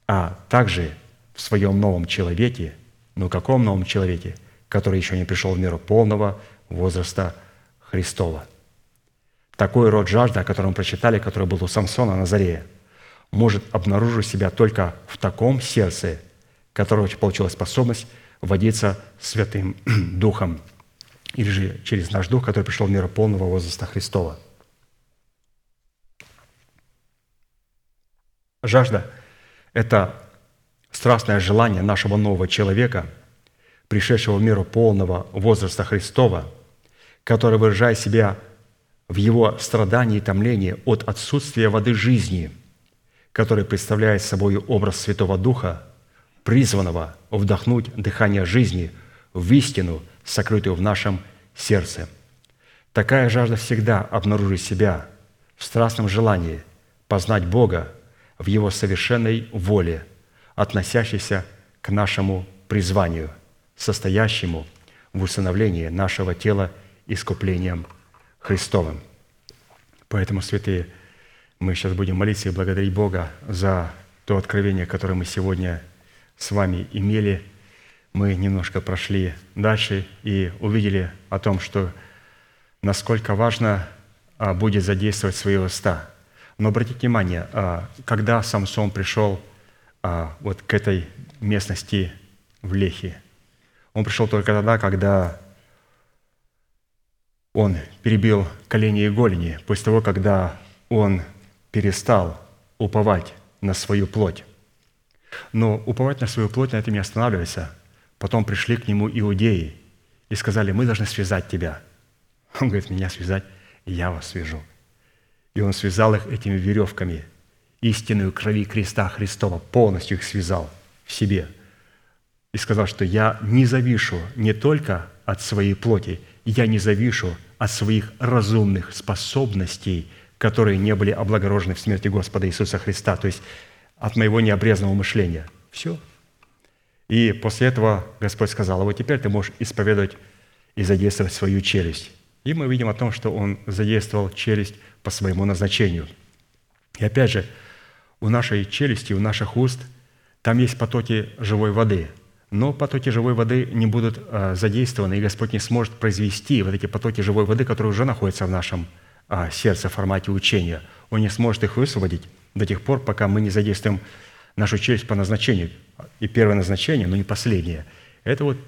а также в своем новом человеке, но каком новом человеке, который еще не пришел в меру полного возраста Христова. Такой род жажды, о котором прочитали, который был у Самсона на заре, может обнаружить себя только в таком сердце, которого получила способность водиться Святым Духом, или же через наш Дух, который пришел в мир полного возраста Христова. Жажда – это страстное желание нашего нового человека, пришедшего в миру полного возраста Христова, который выражает себя в его страдании и томлении от отсутствия воды жизни, который представляет собой образ Святого Духа, призванного вдохнуть дыхание жизни в истину, сокрытую в нашем сердце. Такая жажда всегда обнаружит себя в страстном желании познать Бога в Его совершенной воле, относящейся к нашему призванию, состоящему в усыновлении нашего тела искуплением Христовым. Поэтому, святые, мы сейчас будем молиться и благодарить Бога за то откровение, которое мы сегодня с вами имели. Мы немножко прошли дальше и увидели о том, что насколько важно а, будет задействовать свои уста. Но обратите внимание, а, когда Самсон пришел а, вот к этой местности в Лехе, он пришел только тогда, когда он перебил колени и голени, после того, когда он перестал уповать на свою плоть. Но уповать на свою плоть, на этом не останавливайся. Потом пришли к нему иудеи и сказали, мы должны связать тебя. Он говорит, меня связать, я вас свяжу. И он связал их этими веревками, истинную крови креста Христова, полностью их связал в себе. И сказал, что я не завишу не только от своей плоти, я не завишу от своих разумных способностей, которые не были облагорожены в смерти Господа Иисуса Христа, то есть от моего необрезанного мышления. Все. И после этого Господь сказал, а вот теперь ты можешь исповедовать и задействовать свою челюсть. И мы видим о том, что Он задействовал челюсть по своему назначению. И опять же, у нашей челюсти, у наших уст, там есть потоки живой воды. Но потоки живой воды не будут а, задействованы, и Господь не сможет произвести вот эти потоки живой воды, которые уже находятся в нашем а, сердце в формате учения. Он не сможет их высвободить до тех пор, пока мы не задействуем нашу челюсть по назначению. И первое назначение, но не последнее, это вот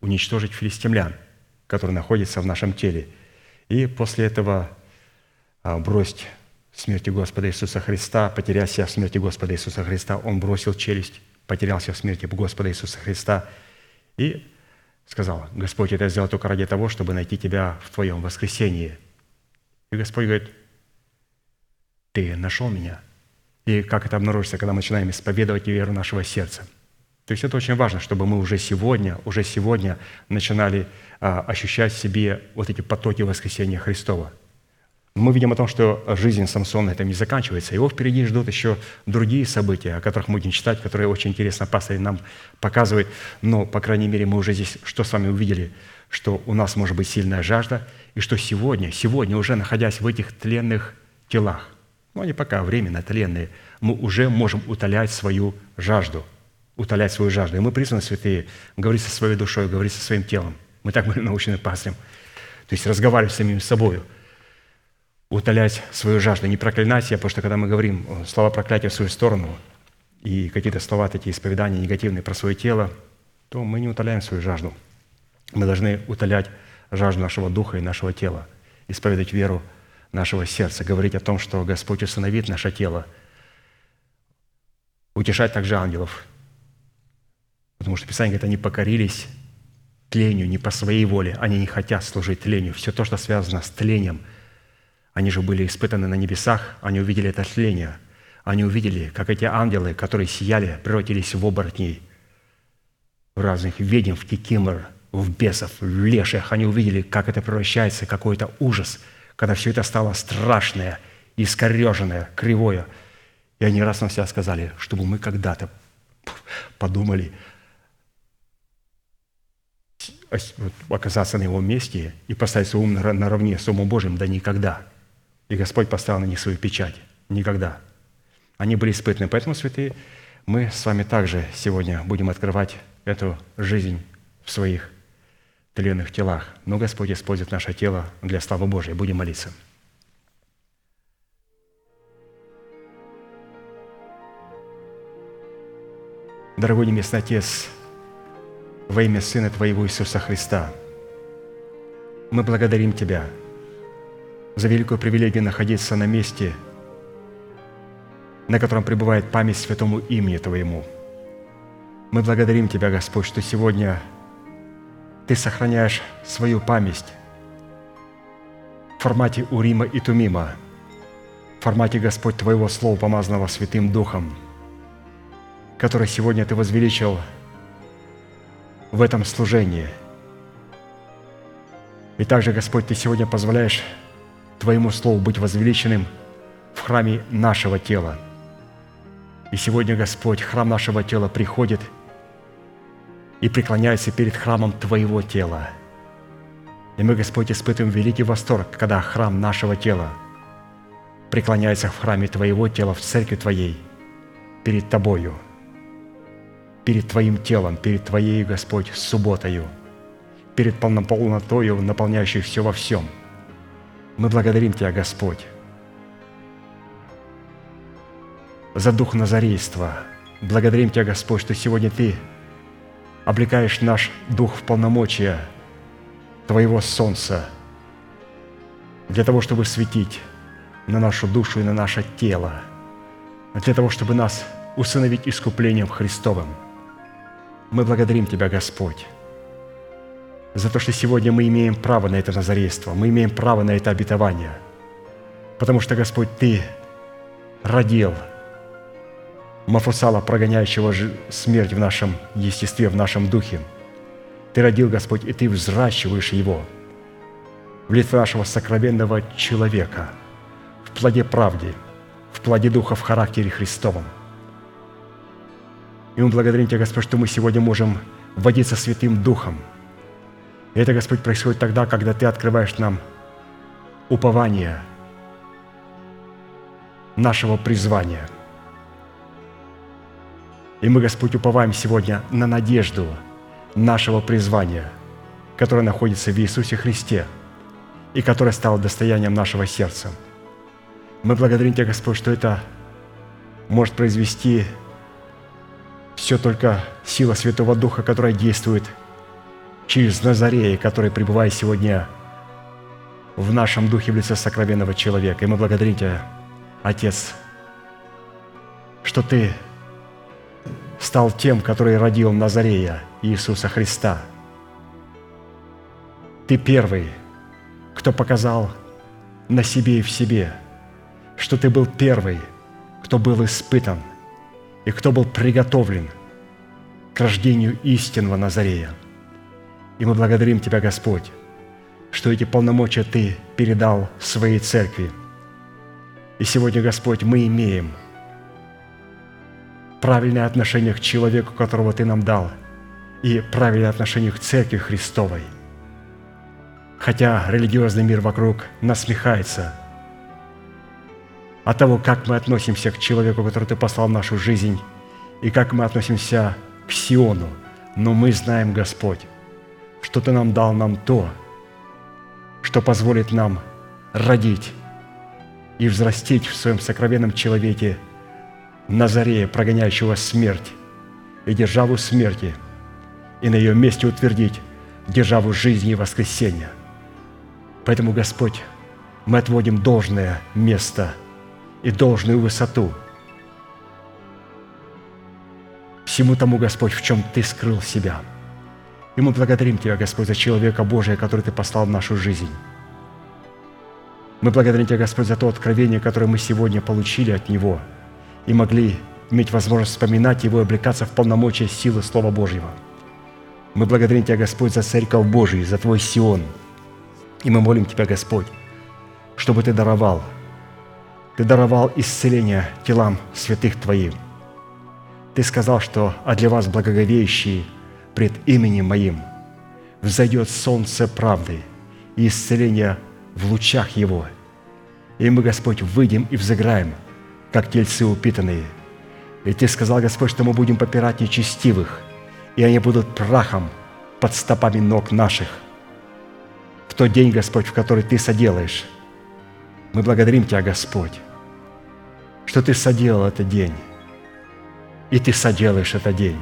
уничтожить филистимлян, которые находятся в нашем теле. И после этого а, бросить смерти Господа Иисуса Христа, потеряв себя в смерти Господа Иисуса Христа, Он бросил челюсть, потерялся в смерти Господа Иисуса Христа и сказал, Господь, это сделал только ради того, чтобы найти Тебя в Твоем воскресении. И Господь говорит, ты нашел меня. И как это обнаружится, когда мы начинаем исповедовать веру нашего сердца. То есть это очень важно, чтобы мы уже сегодня, уже сегодня начинали а, ощущать в себе вот эти потоки воскресения Христова. Мы видим о том, что жизнь Самсона этим не заканчивается. Его впереди ждут еще другие события, о которых мы будем читать, которые очень интересно пастор нам показывает. Но, по крайней мере, мы уже здесь что с вами увидели? Что у нас может быть сильная жажда, и что сегодня, сегодня уже находясь в этих тленных телах, ну, они пока временно тленные, мы уже можем утолять свою жажду, утолять свою жажду. И мы призваны, святые, говорить со своей душой, говорить со своим телом. Мы так были научены пастырем. То есть разговаривать с самим собой. утолять свою жажду, не проклинать себя, потому что когда мы говорим э, слова проклятия в свою сторону и какие-то слова такие исповедания негативные про свое тело, то мы не утоляем свою жажду. Мы должны утолять жажду нашего духа и нашего тела, исповедать веру нашего сердца, говорить о том, что Господь установит наше тело, утешать также ангелов. Потому что Писание говорит, они покорились тлению не по своей воле, они не хотят служить тлению. Все то, что связано с тлением, они же были испытаны на небесах, они увидели это тление, они увидели, как эти ангелы, которые сияли, превратились в оборотней, в разных ведьм, в кикимор, в бесов, в леших. Они увидели, как это превращается, какой-то ужас, когда все это стало страшное, искореженное, кривое. И они раз на себя сказали, чтобы мы когда-то подумали – оказаться на его месте и поставить свой ум наравне с умом Божьим, да никогда. И Господь поставил на них свою печать. Никогда. Они были испытаны. Поэтому, святые, мы с вами также сегодня будем открывать эту жизнь в своих тленных телах. Но Господь использует наше тело для славы Божьей. Будем молиться. Дорогой Небесный Отец, во имя Сына Твоего Иисуса Христа. Мы благодарим Тебя за великую привилегию находиться на месте, на котором пребывает память святому имени Твоему. Мы благодарим Тебя, Господь, что сегодня Ты сохраняешь свою память в формате Урима и Тумима, в формате, Господь, Твоего Слова, помазанного Святым Духом, который сегодня Ты возвеличил – в этом служении. И также, Господь, Ты сегодня позволяешь Твоему Слову быть возвеличенным в храме нашего тела. И сегодня, Господь, храм нашего тела приходит и преклоняется перед храмом Твоего тела. И мы, Господь, испытываем великий восторг, когда храм нашего тела преклоняется в храме Твоего тела, в церкви Твоей, перед Тобою – перед Твоим телом, перед Твоей, Господь, субботою, перед полнотою, наполняющей все во всем. Мы благодарим Тебя, Господь, за дух назарейства. Благодарим Тебя, Господь, что сегодня Ты облекаешь наш дух в полномочия Твоего солнца для того, чтобы светить на нашу душу и на наше тело, для того, чтобы нас усыновить искуплением Христовым – мы благодарим Тебя, Господь, за то, что сегодня мы имеем право на это назарейство, мы имеем право на это обетование, потому что, Господь, Ты родил Мафусала, прогоняющего смерть в нашем естестве, в нашем духе. Ты родил, Господь, и Ты взращиваешь его в лице нашего сокровенного человека, в плоде правды, в плоде Духа, в характере Христовом – и мы благодарим Тебя, Господь, что мы сегодня можем водиться Святым Духом. И это, Господь, происходит тогда, когда Ты открываешь нам упование нашего призвания. И мы, Господь, уповаем сегодня на надежду нашего призвания, которое находится в Иисусе Христе и которое стало достоянием нашего сердца. Мы благодарим Тебя, Господь, что это может произвести все только сила Святого Духа, которая действует через Назарея, который пребывает сегодня в нашем духе в лице сокровенного человека. И мы благодарим Тебя, Отец, что Ты стал тем, который родил Назарея, Иисуса Христа. Ты первый, кто показал на себе и в себе, что Ты был первый, кто был испытан – и кто был приготовлен к рождению истинного Назарея. И мы благодарим Тебя, Господь, что эти полномочия Ты передал своей церкви. И сегодня, Господь, мы имеем правильное отношение к человеку, которого Ты нам дал, и правильное отношение к Церкви Христовой. Хотя религиозный мир вокруг насмехается – от того, как мы относимся к человеку, который Ты послал в нашу жизнь, и как мы относимся к Сиону. Но мы знаем, Господь, что Ты нам дал нам то, что позволит нам родить и взрастить в своем сокровенном человеке Назарея, прогоняющего смерть и державу смерти, и на ее месте утвердить державу жизни и воскресения. Поэтому, Господь, мы отводим должное место и должную высоту всему тому, Господь, в чем Ты скрыл себя. И мы благодарим Тебя, Господь, за человека Божия, который Ты послал в нашу жизнь. Мы благодарим Тебя, Господь, за то откровение, которое мы сегодня получили от Него и могли иметь возможность вспоминать Его и облекаться в полномочия силы Слова Божьего. Мы благодарим Тебя, Господь, за Церковь Божию, за Твой Сион. И мы молим Тебя, Господь, чтобы Ты даровал, Ты даровал исцеление телам святых Твоим. Ты сказал, что «А для вас, благоговеющие, пред именем Моим, взойдет солнце правды и исцеление в лучах Его. И мы, Господь, выйдем и взыграем, как тельцы упитанные. И Ты сказал, Господь, что мы будем попирать нечестивых, и они будут прахом под стопами ног наших. В тот день, Господь, в который Ты соделаешь, мы благодарим Тебя, Господь, что Ты соделал этот день, и Ты соделаешь этот день.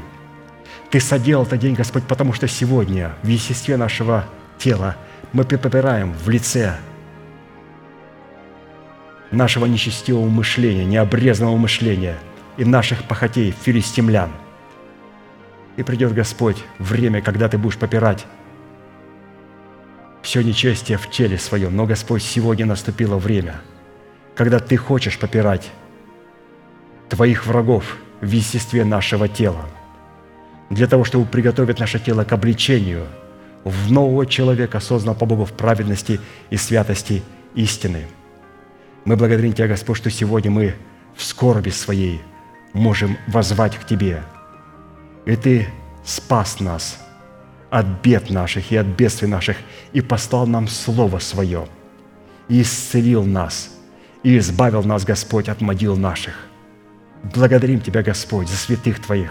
Ты соделал этот день, Господь, потому что сегодня в естестве нашего тела мы попираем в лице нашего нечестивого мышления, необрезанного мышления и наших похотей, филистимлян. И придет, Господь, время, когда Ты будешь попирать все нечестие в теле своем. Но, Господь, сегодня наступило время, когда Ты хочешь попирать Твоих врагов в естестве нашего тела, для того, чтобы приготовить наше тело к обличению в нового человека, созданного по Богу в праведности и святости истины – мы благодарим Тебя, Господь, что сегодня мы в скорби своей можем возвать к Тебе. И Ты спас нас от бед наших и от бедствий наших, и послал нам Слово Свое, и исцелил нас, и избавил нас, Господь, от могил наших. Благодарим Тебя, Господь, за святых Твоих,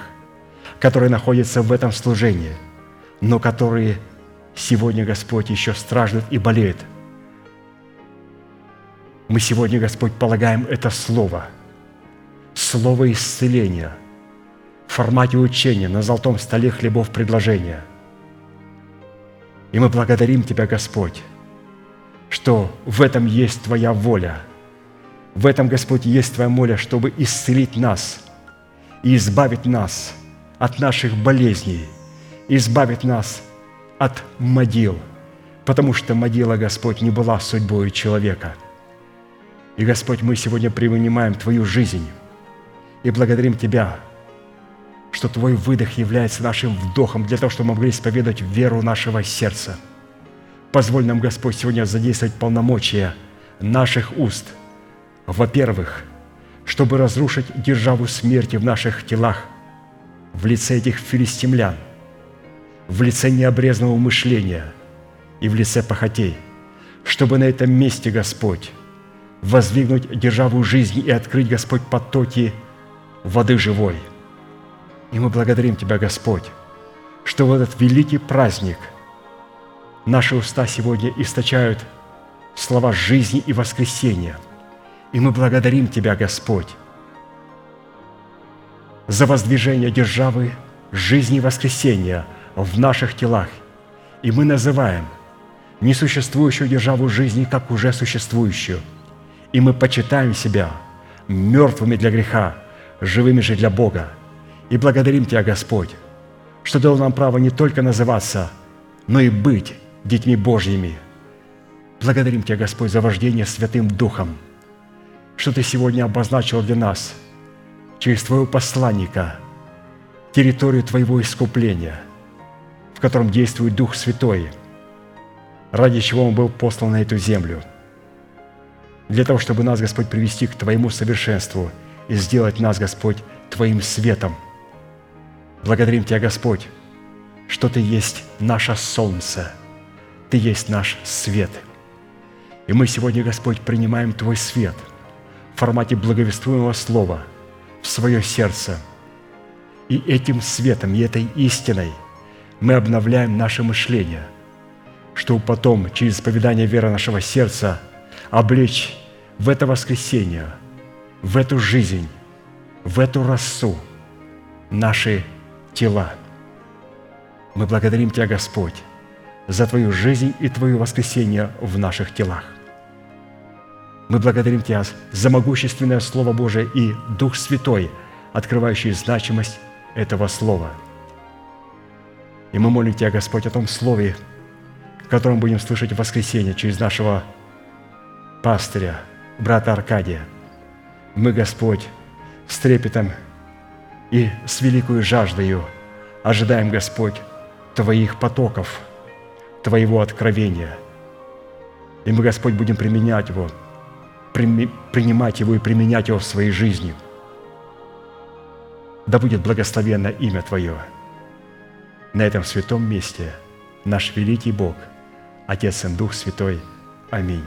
которые находятся в этом служении, но которые сегодня, Господь, еще страждут и болеют – мы сегодня, Господь, полагаем это Слово, Слово исцеления в формате учения на золотом столе хлебов предложения. И мы благодарим Тебя, Господь, что в этом есть Твоя воля. В этом, Господь, есть Твоя воля, чтобы исцелить нас и избавить нас от наших болезней, избавить нас от могил, потому что могила, Господь, не была судьбой человека – и, Господь, мы сегодня принимаем Твою жизнь и благодарим Тебя, что Твой выдох является нашим вдохом для того, чтобы мы могли исповедовать веру нашего сердца. Позволь нам, Господь, сегодня задействовать полномочия наших уст. Во-первых, чтобы разрушить державу смерти в наших телах в лице этих филистимлян, в лице необрезанного мышления и в лице похотей, чтобы на этом месте, Господь, воздвигнуть державу жизни и открыть, Господь, потоки воды живой. И мы благодарим Тебя, Господь, что в этот великий праздник наши уста сегодня источают слова жизни и воскресения. И мы благодарим Тебя, Господь, за воздвижение державы жизни и воскресения в наших телах. И мы называем несуществующую державу жизни как уже существующую – и мы почитаем себя мертвыми для греха, живыми же для Бога. И благодарим Тебя, Господь, что дал нам право не только называться, но и быть детьми Божьими. Благодарим Тебя, Господь, за вождение Святым Духом, что Ты сегодня обозначил для нас через Твоего посланника территорию Твоего искупления, в котором действует Дух Святой, ради чего Он был послан на эту землю – для того, чтобы нас, Господь, привести к Твоему совершенству и сделать нас, Господь, Твоим светом. Благодарим Тебя, Господь, что Ты есть наше солнце, Ты есть наш свет. И мы сегодня, Господь, принимаем Твой свет в формате благовествуемого слова в свое сердце. И этим светом, и этой истиной мы обновляем наше мышление, чтобы потом через исповедание веры нашего сердца – облечь в это воскресенье, в эту жизнь, в эту росу наши тела. Мы благодарим Тебя, Господь, за Твою жизнь и Твое воскресение в наших телах. Мы благодарим Тебя за могущественное Слово Божие и Дух Святой, открывающий значимость этого Слова. И мы молим Тебя, Господь, о том Слове, котором будем слышать в воскресенье через нашего пастыря, брата Аркадия. Мы, Господь, с трепетом и с великою жаждою ожидаем, Господь, Твоих потоков, Твоего откровения. И мы, Господь, будем применять его, принимать его и применять его в своей жизни. Да будет благословенно имя Твое на этом святом месте, наш великий Бог – Отец и Дух Святой. Аминь.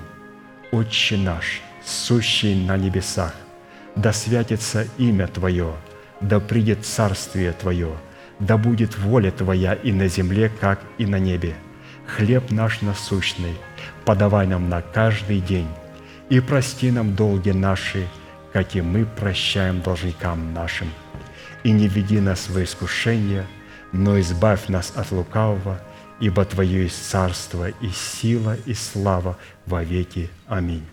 Отче наш, сущий на небесах, да святится имя Твое, да придет царствие Твое, да будет воля Твоя и на земле, как и на небе. Хлеб наш насущный подавай нам на каждый день, и прости нам долги наши, как и мы прощаем должникам нашим. И не веди нас в искушение, но избавь нас от лукавого – ибо Твое есть царство и сила и слава во веки. Аминь.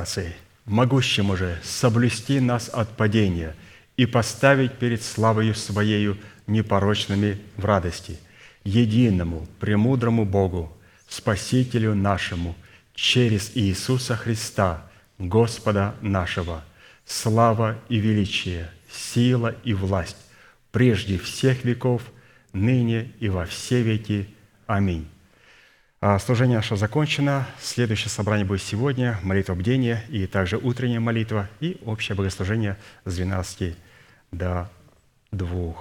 Манифестацией. Могущему же соблюсти нас от падения и поставить перед славою Своею непорочными в радости, единому, премудрому Богу, Спасителю нашему, через Иисуса Христа, Господа нашего, слава и величие, сила и власть, прежде всех веков, ныне и во все веки. Аминь. А Служение наше закончено. Следующее собрание будет сегодня, молитва бдения и также утренняя молитва и общее богослужение с 12 до 2.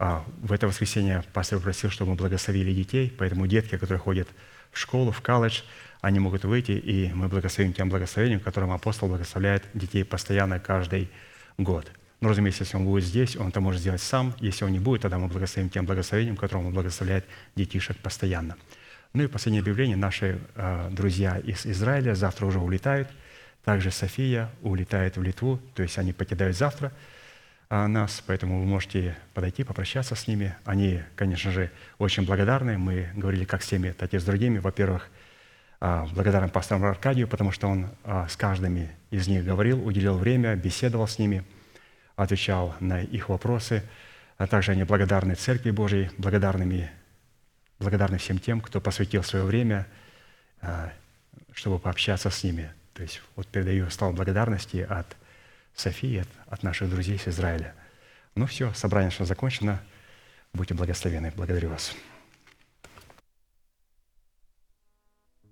А в это воскресенье пастор просил, чтобы мы благословили детей, поэтому детки, которые ходят в школу, в колледж, они могут выйти, и мы благословим тем благословением, которым апостол благословляет детей постоянно каждый год. Но, разумеется, если он будет здесь, он это может сделать сам. Если он не будет, тогда мы благословим тем благословением, которым он благословляет детишек постоянно. Ну и последнее объявление. Наши э, друзья из Израиля завтра уже улетают. Также София улетает в Литву, то есть они покидают завтра а, нас, поэтому вы можете подойти, попрощаться с ними. Они, конечно же, очень благодарны. Мы говорили как с теми, так и с другими. Во-первых, а, благодарен пастору Аркадию, потому что он а, с каждым из них говорил, уделил время, беседовал с ними, отвечал на их вопросы. А также они благодарны Церкви Божией, благодарными, благодарны всем тем, кто посвятил свое время, а, чтобы пообщаться с ними. То есть вот передаю слова благодарности от Софии, от, от наших друзей из Израиля. Ну все, собрание наше закончено. Будьте благословены. Благодарю вас.